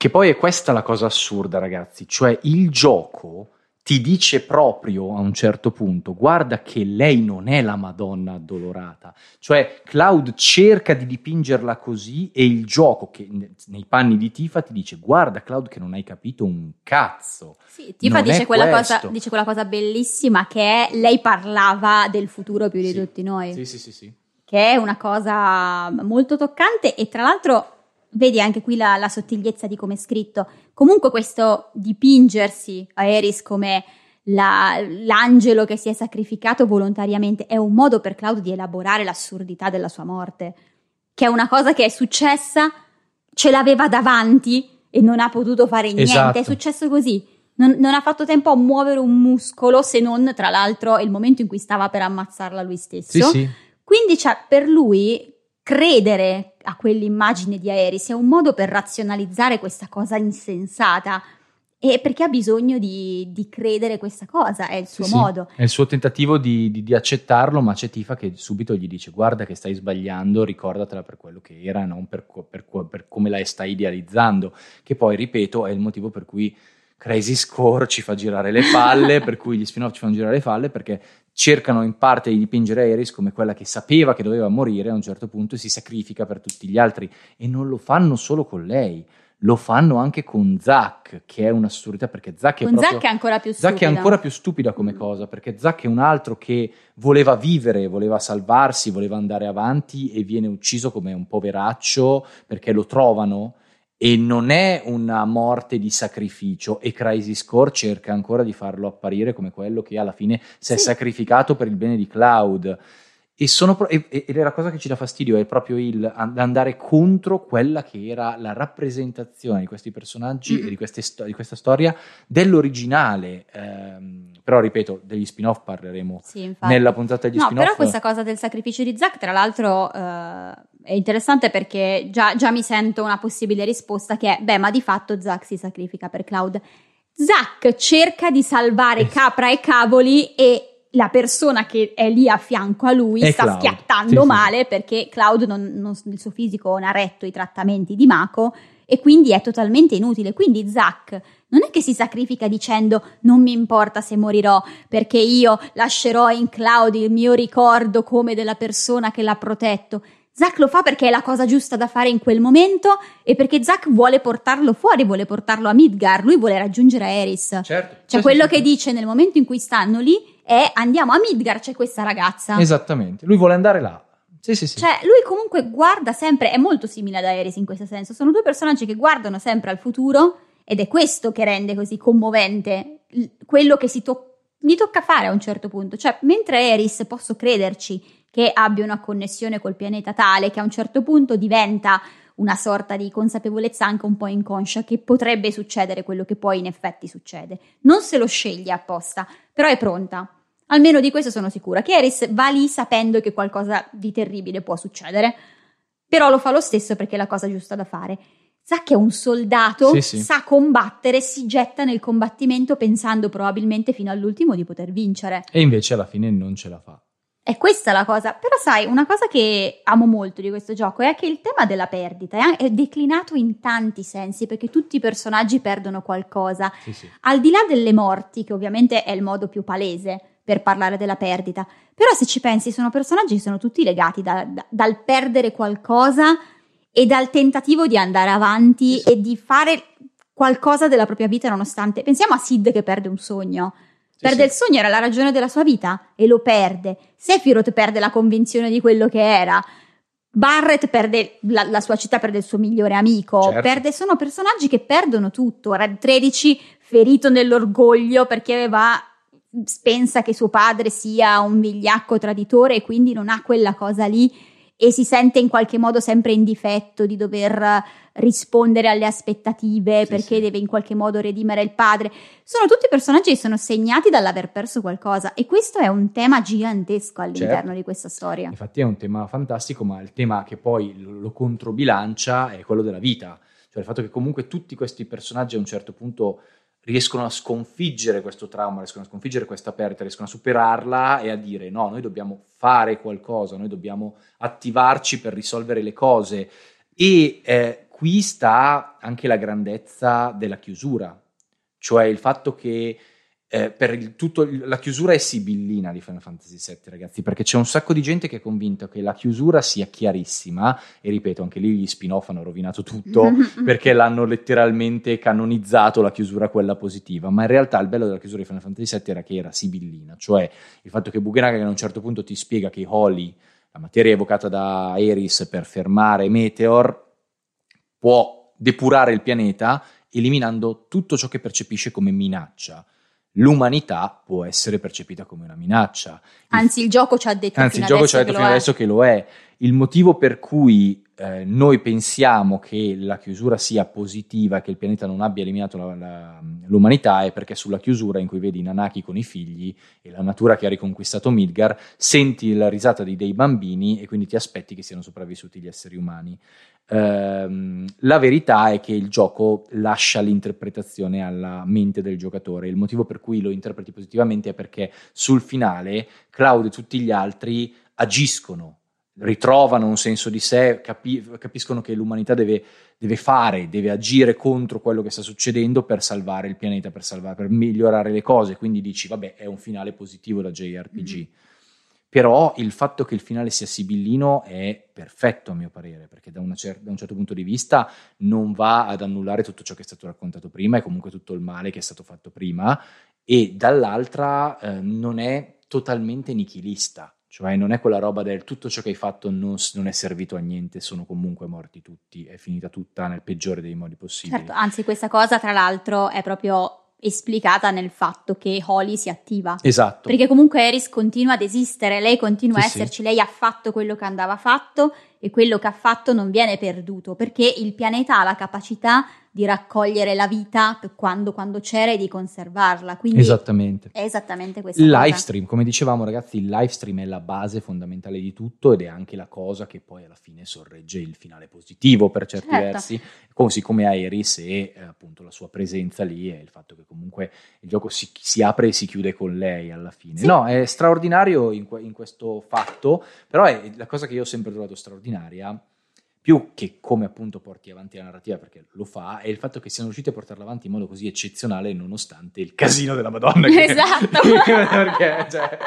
che poi è questa la cosa assurda, ragazzi, cioè il gioco ti dice proprio a un certo punto, guarda che lei non è la Madonna addolorata, cioè Cloud cerca di dipingerla così e il gioco che nei panni di Tifa ti dice, guarda Cloud che non hai capito un cazzo. Sì, Tifa dice quella, cosa, dice quella cosa bellissima che è lei parlava del futuro più di Sì. tutti noi, Sì, sì, sì, sì. che è una cosa molto toccante e tra l'altro vedi anche qui la, la sottigliezza di come è scritto. Comunque questo dipingersi a Eris come la- l'angelo che si è sacrificato volontariamente è un modo per Cloud di elaborare l'assurdità della sua morte, che è una cosa che è successa, ce l'aveva davanti e non ha potuto fare niente, Esatto. è successo così. Non, non ha fatto tempo a muovere un muscolo se non, tra l'altro, il momento in cui stava per ammazzarla lui stesso. Sì, sì. Quindi cioè, per lui credere a quell'immagine di Aeris è un modo per razionalizzare questa cosa insensata. E perché ha bisogno di, di credere questa cosa, è il suo Sì, modo. È il suo tentativo di, di- di accettarlo, ma c'è Tifa che subito gli dice: Guarda, che stai sbagliando, ricordatela per quello che era, non per, per per come la stai idealizzando. Che poi, ripeto, è il motivo per cui Crazy Score ci fa girare le palle, per cui gli spin-off ci fanno girare le palle, perché cercano in parte di dipingere Aeris come quella che sapeva che doveva morire a un certo punto e si sacrifica per tutti gli altri. E non lo fanno solo con lei. Lo fanno anche con Zack, che è un'assurdità perché Zack è Con proprio... Zack è ancora più Zack è ancora più stupida come Mm. cosa, perché Zack è un altro che voleva vivere, voleva salvarsi, voleva andare avanti e viene ucciso come un poveraccio perché lo trovano e non è una morte di sacrificio e Crazy Score cerca ancora di farlo apparire come quello che alla fine si è Sì. sacrificato per il bene di Cloud. E, sono pro- e, e- la cosa che ci dà fastidio è proprio il an- andare contro quella che era la rappresentazione di questi personaggi Mm. e di, queste sto- di questa storia dell'originale. ehm, però, ripeto, degli spin-off parleremo Sì, nella puntata degli No, spin-off. però questa cosa del sacrificio di Zack, tra l'altro, eh, è interessante perché già, già mi sento una possibile risposta che è, beh, ma di fatto Zack si sacrifica per Cloud. Zack cerca di salvare Eh. capra e cavoli e la persona che è lì a fianco a lui È sta Cloud. schiattando Sì, sì, male perché Cloud non- non- il suo fisico non ha retto i trattamenti di Mako e quindi è totalmente inutile. Quindi Zack non è che si sacrifica dicendo non mi importa se morirò perché io lascerò in Cloud il mio ricordo come della persona che l'ha protetto. Zack lo fa perché è la cosa giusta da fare in quel momento e perché Zack vuole portarlo fuori, vuole portarlo a Midgar, lui vuole raggiungere Eris. Certo. Cioè, Sì, quello sì, che sì. dice nel momento in cui stanno lì è andiamo a Midgar, c'è questa ragazza. Esattamente. Lui vuole andare là. Sì, sì, sì. Cioè, lui comunque guarda sempre, è molto simile ad Aeris in questo senso. Sono due personaggi che guardano sempre al futuro ed è questo che rende così commovente quello che si to- gli tocca fare a un certo punto. Cioè, mentre Aeris posso crederci che abbia una connessione col pianeta tale che a un certo punto diventa una sorta di consapevolezza anche un po' inconscia che potrebbe succedere quello che poi in effetti succede. Non se lo sceglie apposta, però è pronta. Almeno di questo sono sicura, che Eris va lì sapendo che qualcosa di terribile può succedere, però lo fa lo stesso perché è la cosa giusta da fare. Sa che è un soldato, Sì, sì. sa combattere, si getta nel combattimento pensando probabilmente fino all'ultimo di poter vincere. E invece alla fine non ce la fa. È questa la cosa. Però sai, una cosa che amo molto di questo gioco è che il tema della perdita è, declinato in tanti sensi, perché tutti i personaggi perdono qualcosa. Sì, sì. Al di là delle morti, che ovviamente è il modo più palese per parlare della perdita, però se ci pensi sono personaggi che sono tutti legati da- da- dal perdere qualcosa e dal tentativo di andare avanti e di fare qualcosa della propria vita nonostante... Pensiamo a Sid che perde un sogno. Perde sì. il sogno, era la ragione della sua vita e lo perde. Sephiroth perde la convinzione di quello che era. Barrett perde la, la, sua città, perde il suo migliore amico, certo. perde, sono personaggi che perdono tutto. Red 13 ferito nell'orgoglio perché aveva, pensa che suo padre sia un vigliacco traditore e quindi non ha quella cosa lì e si sente in qualche modo sempre in difetto di dover rispondere alle aspettative sì, perché sì. deve in qualche modo redimere il padre. Sono tutti personaggi che sono segnati dall'aver perso qualcosa e questo è un tema gigantesco all'interno certo. di questa storia. Infatti è un tema fantastico, ma il tema che poi lo controbilancia è quello della vita, cioè il fatto che comunque tutti questi personaggi a un certo punto riescono a sconfiggere questo trauma, riescono a sconfiggere questa perdita, riescono a superarla e a dire no, noi dobbiamo fare qualcosa, noi dobbiamo attivarci per risolvere le cose. E eh, qui sta anche la grandezza della chiusura, cioè il fatto che eh, per il tutto, la chiusura è sibillina di Final Fantasy VII, ragazzi, perché c'è un sacco di gente che è convinta che la chiusura sia chiarissima, e ripeto, anche lì gli spin-off hanno rovinato tutto, perché l'hanno letteralmente canonizzato la chiusura quella positiva, ma in realtà il bello della chiusura di Final Fantasy VII era che era sibillina, cioè il fatto che Bugenaga a un certo punto ti spiega che Holly, la materia evocata da Eris per fermare Meteor, può depurare il pianeta eliminando tutto ciò che percepisce come minaccia l'umanità può essere percepita come una minaccia. Anzi, il gioco ci ha detto Anzi, il gioco ci ha detto fino adesso che lo è. Il motivo per cui eh, noi pensiamo che la chiusura sia positiva che il pianeta non abbia eliminato la, la, l'umanità è perché sulla chiusura in cui vedi Nanaki con i figli e la natura che ha riconquistato Midgar, senti la risata di dei bambini e quindi ti aspetti che siano sopravvissuti gli esseri umani. Ehm, la verità è che il gioco lascia l'interpretazione alla mente del giocatore. Il motivo per cui lo interpreti positivamente è perché sul finale Cloud e tutti gli altri agiscono, ritrovano un senso di sé, capi- capiscono che l'umanità deve, deve, fare, deve agire contro quello che sta succedendo per salvare il pianeta, per, salvare, per migliorare le cose. Quindi dici, vabbè, è un finale positivo da JRPG. Mm-hmm però il fatto che il finale sia sibillino è perfetto a mio parere, perché da, cer- da, un certo punto di vista non va ad annullare tutto ciò che è stato raccontato prima e comunque tutto il male che è stato fatto prima, e dall'altra eh, non è totalmente nichilista, cioè non è quella roba del tutto ciò che hai fatto non, non, è servito a niente, sono comunque morti tutti, è finita tutta nel peggiore dei modi possibili. Certo, anzi questa cosa tra l'altro è proprio esplicata nel fatto che Holly si attiva. Esatto. Perché comunque Eris continua ad esistere, lei continua sì, a esserci, sì. lei ha fatto quello che andava fatto e quello che ha fatto non viene perduto, perché il pianeta ha la capacità di raccogliere la vita quando, quando c'era e di conservarla. Quindi esattamente. È esattamente questo. Il live stream, come dicevamo ragazzi, il live stream è la base fondamentale di tutto ed è anche la cosa che poi alla fine sorregge il finale positivo per certi certo. versi, così come Aeris e eh, appunto la sua presenza lì e il fatto che comunque il gioco si, si apre e si chiude con lei alla fine. Sì. No, è straordinario in, in questo fatto, però è la cosa che io ho sempre trovato straordinaria più che come appunto porti avanti la narrativa, perché lo fa, è il fatto che siano riusciti a portarla avanti in modo così eccezionale nonostante il casino della Madonna. Che... Esatto. perché, cioè...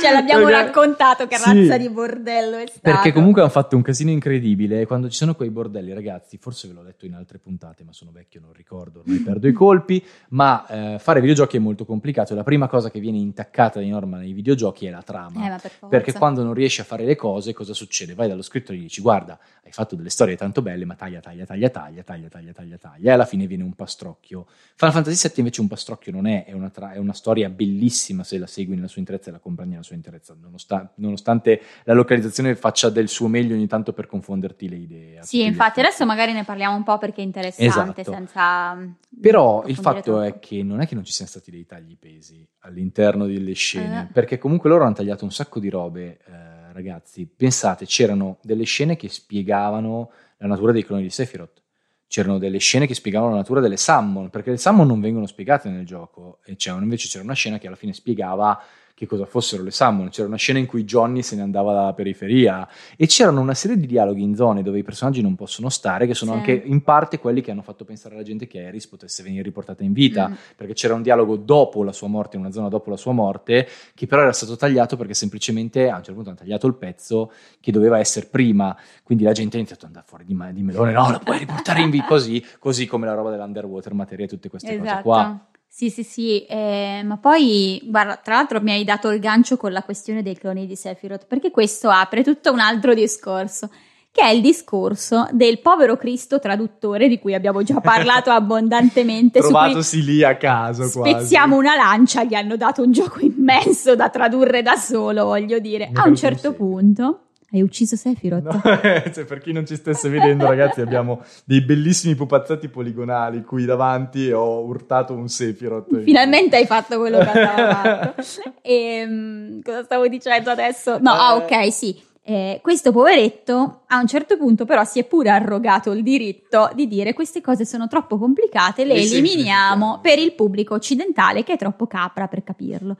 cioè l'abbiamo perché... raccontato che sì. razza di bordello è stato. Perché comunque hanno fatto un casino incredibile e quando ci sono quei bordelli, ragazzi, forse ve l'ho detto in altre puntate, ma sono vecchio, non ricordo, ormai perdo i colpi, ma eh, fare videogiochi è molto complicato e la prima cosa che viene intaccata di norma nei videogiochi è la trama. Eh, per perché quando non riesci a fare le cose, cosa succede? Vai dallo scrittore e gli dici, guarda, hai fatto delle storie tanto belle, ma taglia, taglia, taglia, taglia, taglia, taglia, taglia, taglia, e alla fine viene un pastrocchio. Final Fantasy VII invece un pastrocchio non è, è una, tra- è una storia bellissima se la segui nella sua interezza e la comprendi nella sua interezza, nonostante, nonostante la localizzazione faccia del suo meglio ogni tanto per confonderti le idee. Sì, infatti, adesso magari ne parliamo un po' perché è interessante, esatto. senza... Però il fatto troppo. è che non è che non ci siano stati dei tagli pesi all'interno delle scene, eh. perché comunque loro hanno tagliato un sacco di robe. Eh, ragazzi, pensate, c'erano delle scene che spiegavano la natura dei cloni di Sephiroth. C'erano delle scene che spiegavano la natura delle summon, perché le summon non vengono spiegate nel gioco, e invece c'era una scena che alla fine spiegava che cosa fossero le summon. C'era una scena in cui Johnny se ne andava dalla periferia e c'erano una serie di dialoghi in zone dove i personaggi non possono stare, che sono sì. anche in parte quelli che hanno fatto pensare alla gente che Eris potesse venire riportata in vita, mm. perché c'era un dialogo dopo la sua morte, in una zona dopo la sua morte, che però era stato tagliato perché semplicemente a un certo punto hanno tagliato il pezzo che doveva essere prima, quindi la gente ha iniziato ad andare fuori di, di melone, no, la puoi riportare in vita così, così come la roba dell'underwater materia e tutte queste esatto. cose qua. Sì, sì, sì, eh, ma poi, guarda, tra l'altro mi hai dato il gancio con la questione dei cloni di Sephiroth, perché questo apre tutto un altro discorso, che è il discorso del povero Cristo traduttore di cui abbiamo già parlato abbondantemente. Trovatosi lì a caso quasi. Spezziamo una lancia, gli hanno dato un gioco immenso da tradurre da solo, voglio dire. a un certo punto hai ucciso Sephiroth? No, cioè, per chi non ci stesse vedendo, ragazzi, abbiamo dei bellissimi pupazzati poligonali qui davanti e ho urtato un Sephiroth. Finalmente hai fatto quello che andava fatto. e, um, cosa stavo dicendo adesso? No, ah, eh... ah, ok, sì. Eh, questo poveretto a un certo punto però si è pure arrogato il diritto di dire queste cose sono troppo complicate, le, le eliminiamo per il pubblico occidentale che è troppo capra per capirlo.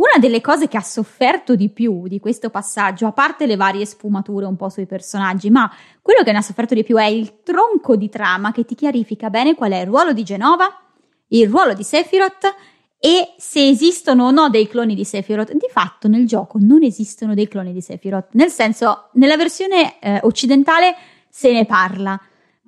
Una delle cose che ha sofferto di più di questo passaggio, a parte le varie sfumature un po' sui personaggi, ma quello che ne ha sofferto di più è il tronco di trama che ti chiarifica bene qual è il ruolo di Genova, il ruolo di Sephiroth e se esistono o no dei cloni di Sephiroth. Di fatto nel gioco non esistono dei cloni di Sephiroth, nel senso nella versione eh, occidentale se ne parla,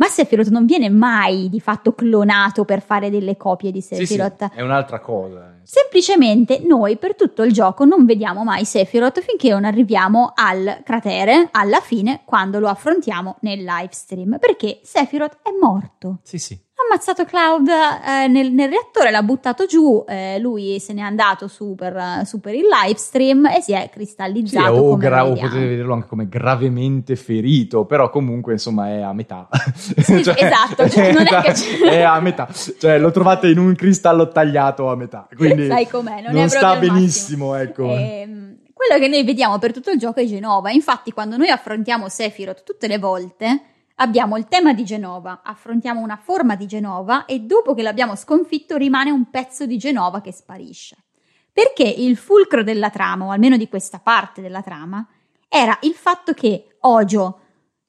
ma Sephiroth non viene mai di fatto clonato per fare delle copie di Sephiroth. Sì, sì, è un'altra cosa. Semplicemente noi per tutto il gioco non vediamo mai Sephiroth finché non arriviamo al cratere, alla fine, quando lo affrontiamo nel live stream, perché Sephiroth è morto. Sì, sì ammazzato Cloud eh, nel, nel, reattore, l'ha buttato giù, eh, lui se n'è andato su per, su per, il live stream e si è cristallizzato. Sì, o, gra- o potete vederlo anche come gravemente ferito, però comunque insomma è a metà. Sì, cioè, esatto, cioè, non è, che c'è... è a metà, cioè lo trovate in un cristallo tagliato a metà, quindi Sai com'è, non, non sta benissimo, ecco. Ehm, quello che noi vediamo per tutto il gioco è Genova, infatti quando noi affrontiamo Sephiroth tutte le volte abbiamo il tema di Genova, affrontiamo una forma di Genova e dopo che l'abbiamo sconfitto rimane un pezzo di Genova che sparisce. Perché il fulcro della trama, o almeno di questa parte della trama, era il fatto che Ojo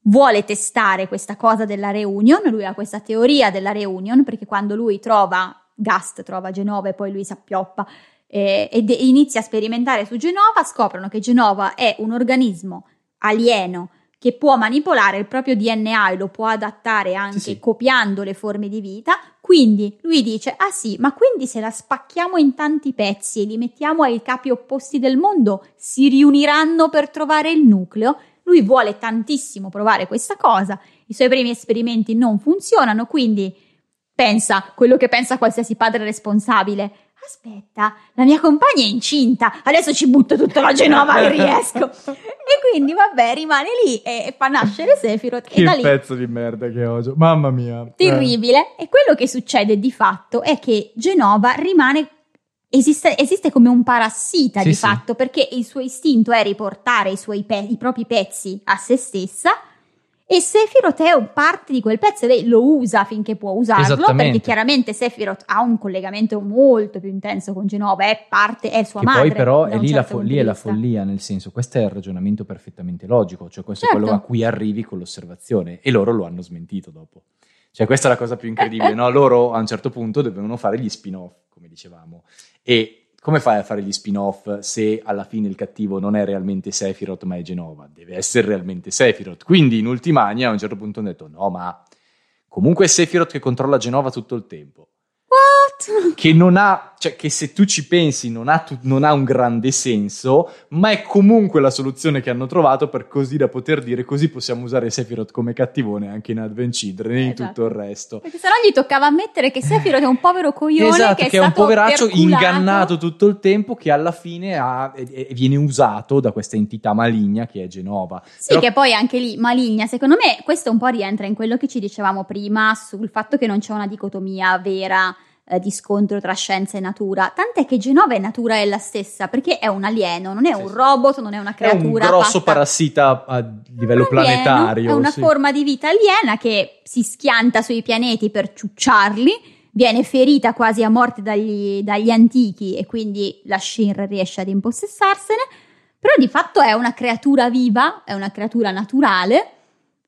vuole testare questa cosa della reunion, lui ha questa teoria della reunion, perché quando lui trova, Gast trova Genova e poi lui si appioppa eh, e inizia a sperimentare su Genova, scoprono che Genova è un organismo alieno che può manipolare il proprio DNA e lo può adattare anche sì, sì. copiando le forme di vita. Quindi lui dice: Ah sì, ma quindi se la spacchiamo in tanti pezzi e li mettiamo ai capi opposti del mondo, si riuniranno per trovare il nucleo? Lui vuole tantissimo provare questa cosa. I suoi primi esperimenti non funzionano, quindi pensa quello che pensa qualsiasi padre responsabile. Aspetta, la mia compagna è incinta, adesso ci butto tutta la Genova che riesco. E quindi, vabbè, rimane lì e fa nascere Sephiroth. Che e da lì, pezzo di merda che oggi, mamma mia. Terribile. Eh. E quello che succede di fatto è che Genova rimane Esiste, esiste, come un parassita sì, di sì. fatto perché il suo istinto è riportare i, suoi pe- i propri pezzi a se stessa e Sephiroth è parte di quel pezzo, lei lo usa finché può usarlo, perché chiaramente Sephiroth ha un collegamento molto più intenso con Genova, è parte, è sua che madre. Poi però è lì, certo fo- lì è la follia, nel senso, questo è il ragionamento perfettamente logico, cioè questo certo. è quello certo. a cui arrivi con l'osservazione e loro lo hanno smentito dopo. Cioè questa è la cosa più incredibile, no? Loro a un certo punto dovevano fare gli spin-off, come dicevamo, e come fai a fare gli spin-off se alla fine il cattivo non è realmente Sephiroth ma è Genova? Deve essere realmente Sephiroth. Quindi in Ultimania a un certo punto hanno detto no ma comunque è Sephiroth che controlla Genova tutto il tempo. What? Che non ha, cioè che se tu ci pensi non ha, tu, non ha, un grande senso, ma è comunque la soluzione che hanno trovato per così da poter dire così possiamo usare Sephiroth come cattivone anche in Advent Children e in esatto. tutto il resto. Perché sennò gli toccava ammettere che Sephiroth è un povero coglione esatto, che è, che è un poveraccio perculato. ingannato tutto il tempo che alla fine ha, e, e viene usato da questa entità maligna che è Genova. Sì, Però... che poi anche lì maligna, secondo me questo un po' rientra in quello che ci dicevamo prima sul fatto che non c'è una dicotomia vera eh, di scontro tra scienza e natura. Tant'è che Genova è natura è la stessa, perché è un alieno, non è un robot, non è una creatura. È un grosso fatta... parassita a livello planetario. È una sì. forma di vita aliena che si schianta sui pianeti per ciucciarli. Viene ferita quasi a morte dagli, dagli antichi e quindi la Shinra riesce ad impossessarsene. Però di fatto è una creatura viva, è una creatura naturale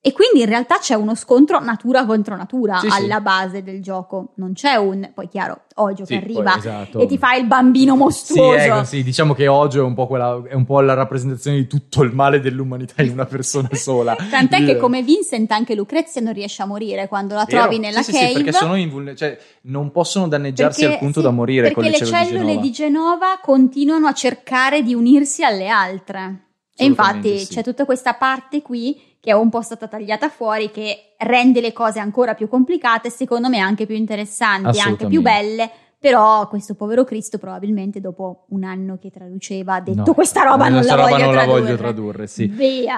e quindi in realtà c'è uno scontro natura contro natura sì, alla sì. base del gioco. Non c'è un, poi chiaro, Ojo sì, che arriva poi, esatto. e ti fa il bambino mostruoso. Sì, ecco, sì, diciamo che Ojo è un, po quella, è un po' la rappresentazione di tutto il male dell'umanità in una persona sola. Tant'è che come Vincent anche Lucrezia non riesce a morire quando la Vero? trovi nella sì, cave. Sì, perché sono invulnerabili, cioè non possono danneggiarsi perché, al punto da morire con le cellule, di, di Genova continuano a cercare di unirsi alle altre. E infatti c'è tutta questa parte qui che è un po' stata tagliata fuori, che rende le cose ancora più complicate, secondo me anche più interessanti, anche più belle però questo povero Cristo probabilmente dopo un anno che traduceva ha detto no, questa roba non, la, roba voglio, non la voglio tradurre. Sì.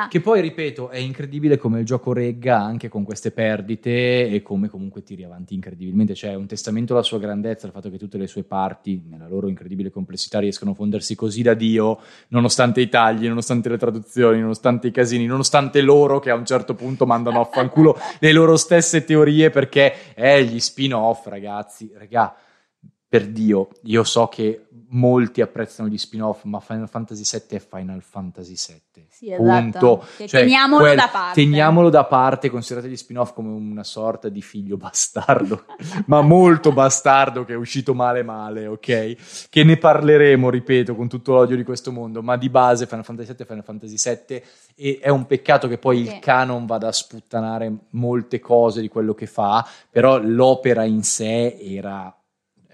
Che poi, ripeto, è incredibile come il gioco regga anche con queste perdite e come comunque tiri avanti incredibilmente. Cioè è un testamento alla sua grandezza, il fatto che tutte le sue parti, nella loro incredibile complessità, riescano a fondersi così da Dio, nonostante i tagli, nonostante le traduzioni, nonostante i casini, nonostante loro che a un certo punto mandano a fanculo le loro stesse teorie perché è gli spin-off, ragazzi. Regà per Dio, io so che molti apprezzano gli spin-off, ma Final Fantasy VII è Final Fantasy VII. Sì, esatto. Cioè, teniamolo quel, da parte. Teniamolo da parte, considerate gli spin-off come una sorta di figlio bastardo, ma molto bastardo che è uscito male male, ok? Che ne parleremo, ripeto, con tutto l'odio di questo mondo, ma di base Final Fantasy VII è Final Fantasy VII e è un peccato che poi okay. il canon vada a sputtanare molte cose di quello che fa, però l'opera in sé era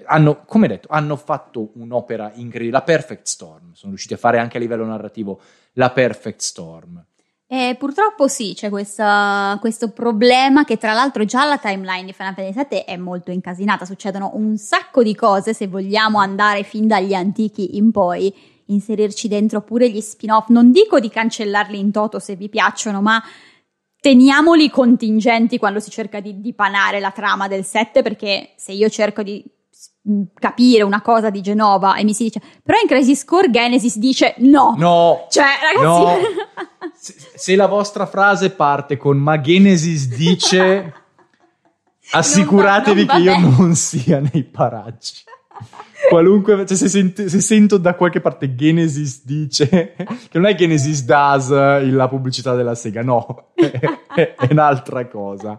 hanno, come detto, hanno fatto un'opera incredibile, la Perfect Storm, sono riusciti a fare anche a livello narrativo la Perfect Storm. Eh, purtroppo sì, c'è questa, questo problema che tra l'altro già la timeline di Final Fantasy VII è molto incasinata, succedono un sacco di cose se vogliamo andare fin dagli antichi in poi, inserirci dentro pure gli spin-off, non dico di cancellarli in toto se vi piacciono, ma teniamoli contingenti quando si cerca di dipanare la trama del 7 perché se io cerco di capire una cosa di Genova e mi si dice però in Crazy Score Genesis dice no. No. Cioè ragazzi no. se, se, la vostra frase parte con ma Genesis dice assicuratevi non va, non che io non sia nei paraggi qualunque cioè se, sento, se, sento da qualche parte Genesis dice che non è Genesis does la pubblicità della Sega no. È, è un'altra cosa.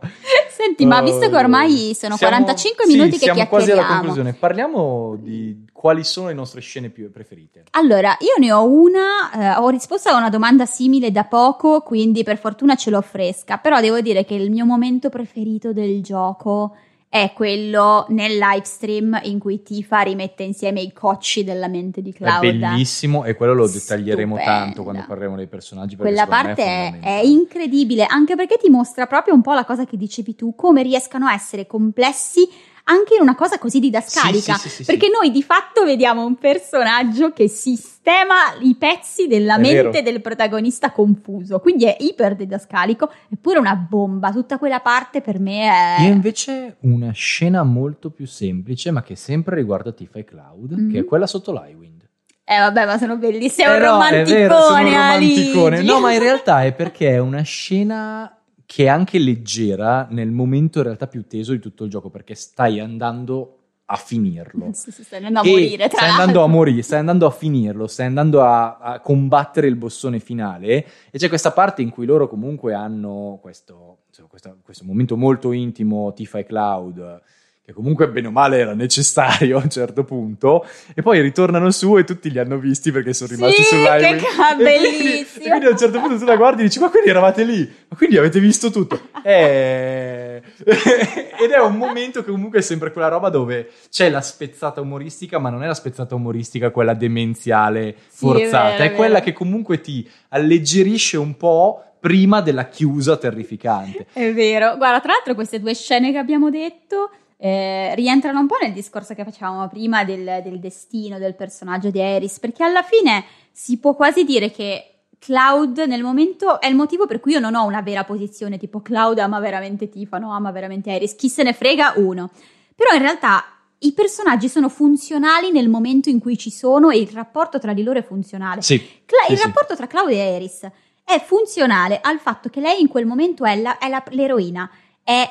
Senti, ma visto che ormai uh, sono siamo, 45 minuti sì, che siamo quasi alla conclusione, parliamo di quali sono le nostre scene più preferite. Allora, io ne ho una, eh, ho risposto a una domanda simile da poco, quindi per fortuna ce l'ho fresca, però devo dire che il mio momento preferito del gioco è quello nel live stream in cui Tifa rimette insieme i cocci della mente di Cloud. È bellissimo e quello lo dettaglieremo Stupenda. tanto quando parleremo dei personaggi. Quella parte è, è, incredibile, anche perché ti mostra proprio un po' la cosa che dicevi tu, come riescano a essere complessi anche in una cosa così didascalica, sì, sì, perché noi di fatto vediamo un personaggio che sistema i pezzi della è mente vero. del protagonista confuso, quindi è iper didascalico, eppure una bomba, tutta quella parte per me è... Io invece una scena molto più semplice, ma che sempre riguarda Tifa e Cloud, mm-hmm. che è mhm. quella sotto l'Highwind. Eh vabbè, ma sono belli, sei eh un no, romanticone, vero, sono un romanticone. No, ma in realtà è perché è una scena che è anche leggera nel momento in realtà più teso di tutto il gioco, perché stai andando a finirlo. Sì, sì, stai andando a morire, Stai andando a morire, stai andando a finirlo, stai andando a, a, combattere il bossone finale e c'è questa parte in cui loro comunque hanno questo, questo, questo momento molto intimo, Tifa e Cloud, che comunque bene o male era necessario a un certo punto, e poi ritornano su e tutti li hanno visti perché sono rimasti sì, sull'highway. Che ca- bellissimo! E quindi a un certo punto tu la guardi e dici, ma quindi eravate lì? Ma quindi avete visto tutto? Eh... Ed è un momento che comunque è sempre quella roba dove c'è la spezzata umoristica, ma non è la spezzata umoristica quella demenziale forzata, sì, è, vero, è quella che comunque ti alleggerisce un po' prima della chiusa terrificante. È vero. Guarda, tra l'altro queste due scene che abbiamo detto eh, rientrano un po' nel discorso che facevamo prima del, del destino del personaggio di Eris, perché alla fine si può quasi dire che Cloud nel momento è il motivo per cui io non ho una vera posizione, tipo Cloud ama veramente Tifano, ama veramente Eris, chi se ne frega uno. Però in realtà i personaggi sono funzionali nel momento in cui ci sono e il rapporto tra di loro è funzionale. Sì, Cla- sì il rapporto tra Cloud e Eris è funzionale al fatto che lei in quel momento è, la, è la, l'eroina, è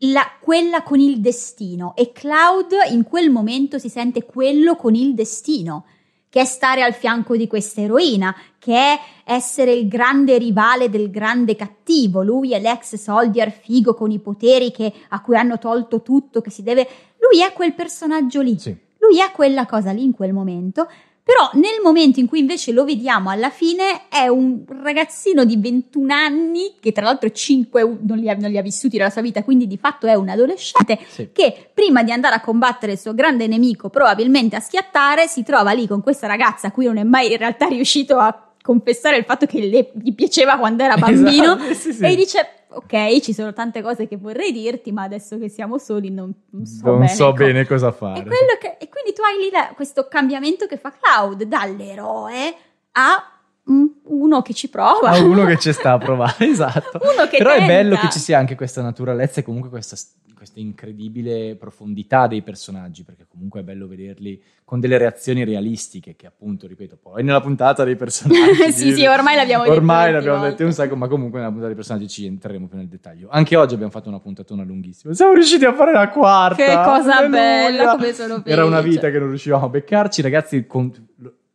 la, quella con il destino e Cloud in quel momento si sente quello con il destino, che è stare al fianco di questa eroina, che è essere il grande rivale del grande cattivo. Lui è l'ex soldier figo con i poteri che, a cui hanno tolto tutto, che si deve... Lui è quel personaggio lì. Sì. Lui è quella cosa lì in quel momento però nel momento in cui invece lo vediamo alla fine è un ragazzino di 21 anni, che tra l'altro 5 non li ha, non li ha vissuti nella sua vita, quindi di fatto è un adolescente, sì. che prima di andare a combattere il suo grande nemico, probabilmente a schiattare, si trova lì con questa ragazza a cui non è mai in realtà riuscito a confessare il fatto che le, gli piaceva quando era bambino Esatto, sì, sì. e dice ok ci sono tante cose che vorrei dirti ma adesso che siamo soli non, non so non bene so co- bene cosa fare. che- e quindi tu hai lì la- questo cambiamento che fa Cloud dall'eroe a uno che ci prova A uno che ci sta a provare, esatto. Però è tenta. bello che ci sia anche questa naturalezza e comunque questa, questa incredibile profondità dei personaggi, perché comunque è bello vederli con delle reazioni realistiche, che appunto, ripeto, poi nella puntata dei personaggi... sì sì ormai l'abbiamo detto Ormai l'abbiamo detto un sacco, ma comunque nella puntata dei personaggi ci entreremo più nel dettaglio. Anche oggi abbiamo fatto una puntatona lunghissima. Siamo riusciti a fare la quarta. Che cosa Alleluia. bella, come sono Era una felice. vita che non riuscivamo a beccarci, ragazzi. Con...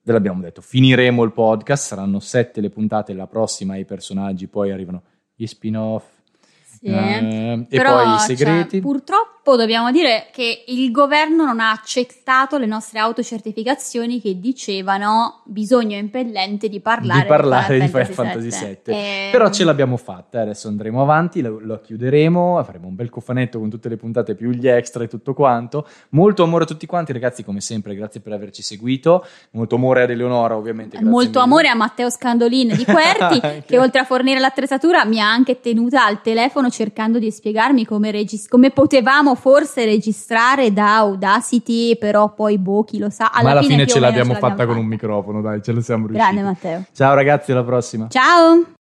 Ve l'abbiamo detto, finiremo il podcast. Saranno sette le puntate. La prossima ai personaggi, poi arrivano gli spin-off. Sì. eh, e poi i cioè, segreti. Purtroppo dobbiamo dire che il governo non ha accettato le nostre autocertificazioni che dicevano bisogno impellente di parlare di parlare di Final Final Fantasy VII. E- Però ce l'abbiamo fatta, adesso andremo avanti, lo, lo chiuderemo, faremo un bel cofanetto con tutte le puntate più gli extra e tutto quanto. Molto amore a tutti quanti ragazzi, come sempre, grazie per averci seguito. Molto amore ad Eleonora, ovviamente. Molto mille. amore a Matteo Scandolin di Querti, che oltre a fornire l'attrezzatura mi ha anche tenuta al telefono cercando di spiegarmi come, regis- come potevamo forse registrare da Audacity, però poi boh, chi lo sa. Alla Ma alla fine, fine ce o meno l'abbiamo ce fatta con un fatta. microfono, dai, ce lo siamo riusciti. Grande Matteo. Ciao ragazzi, alla prossima. Ciao!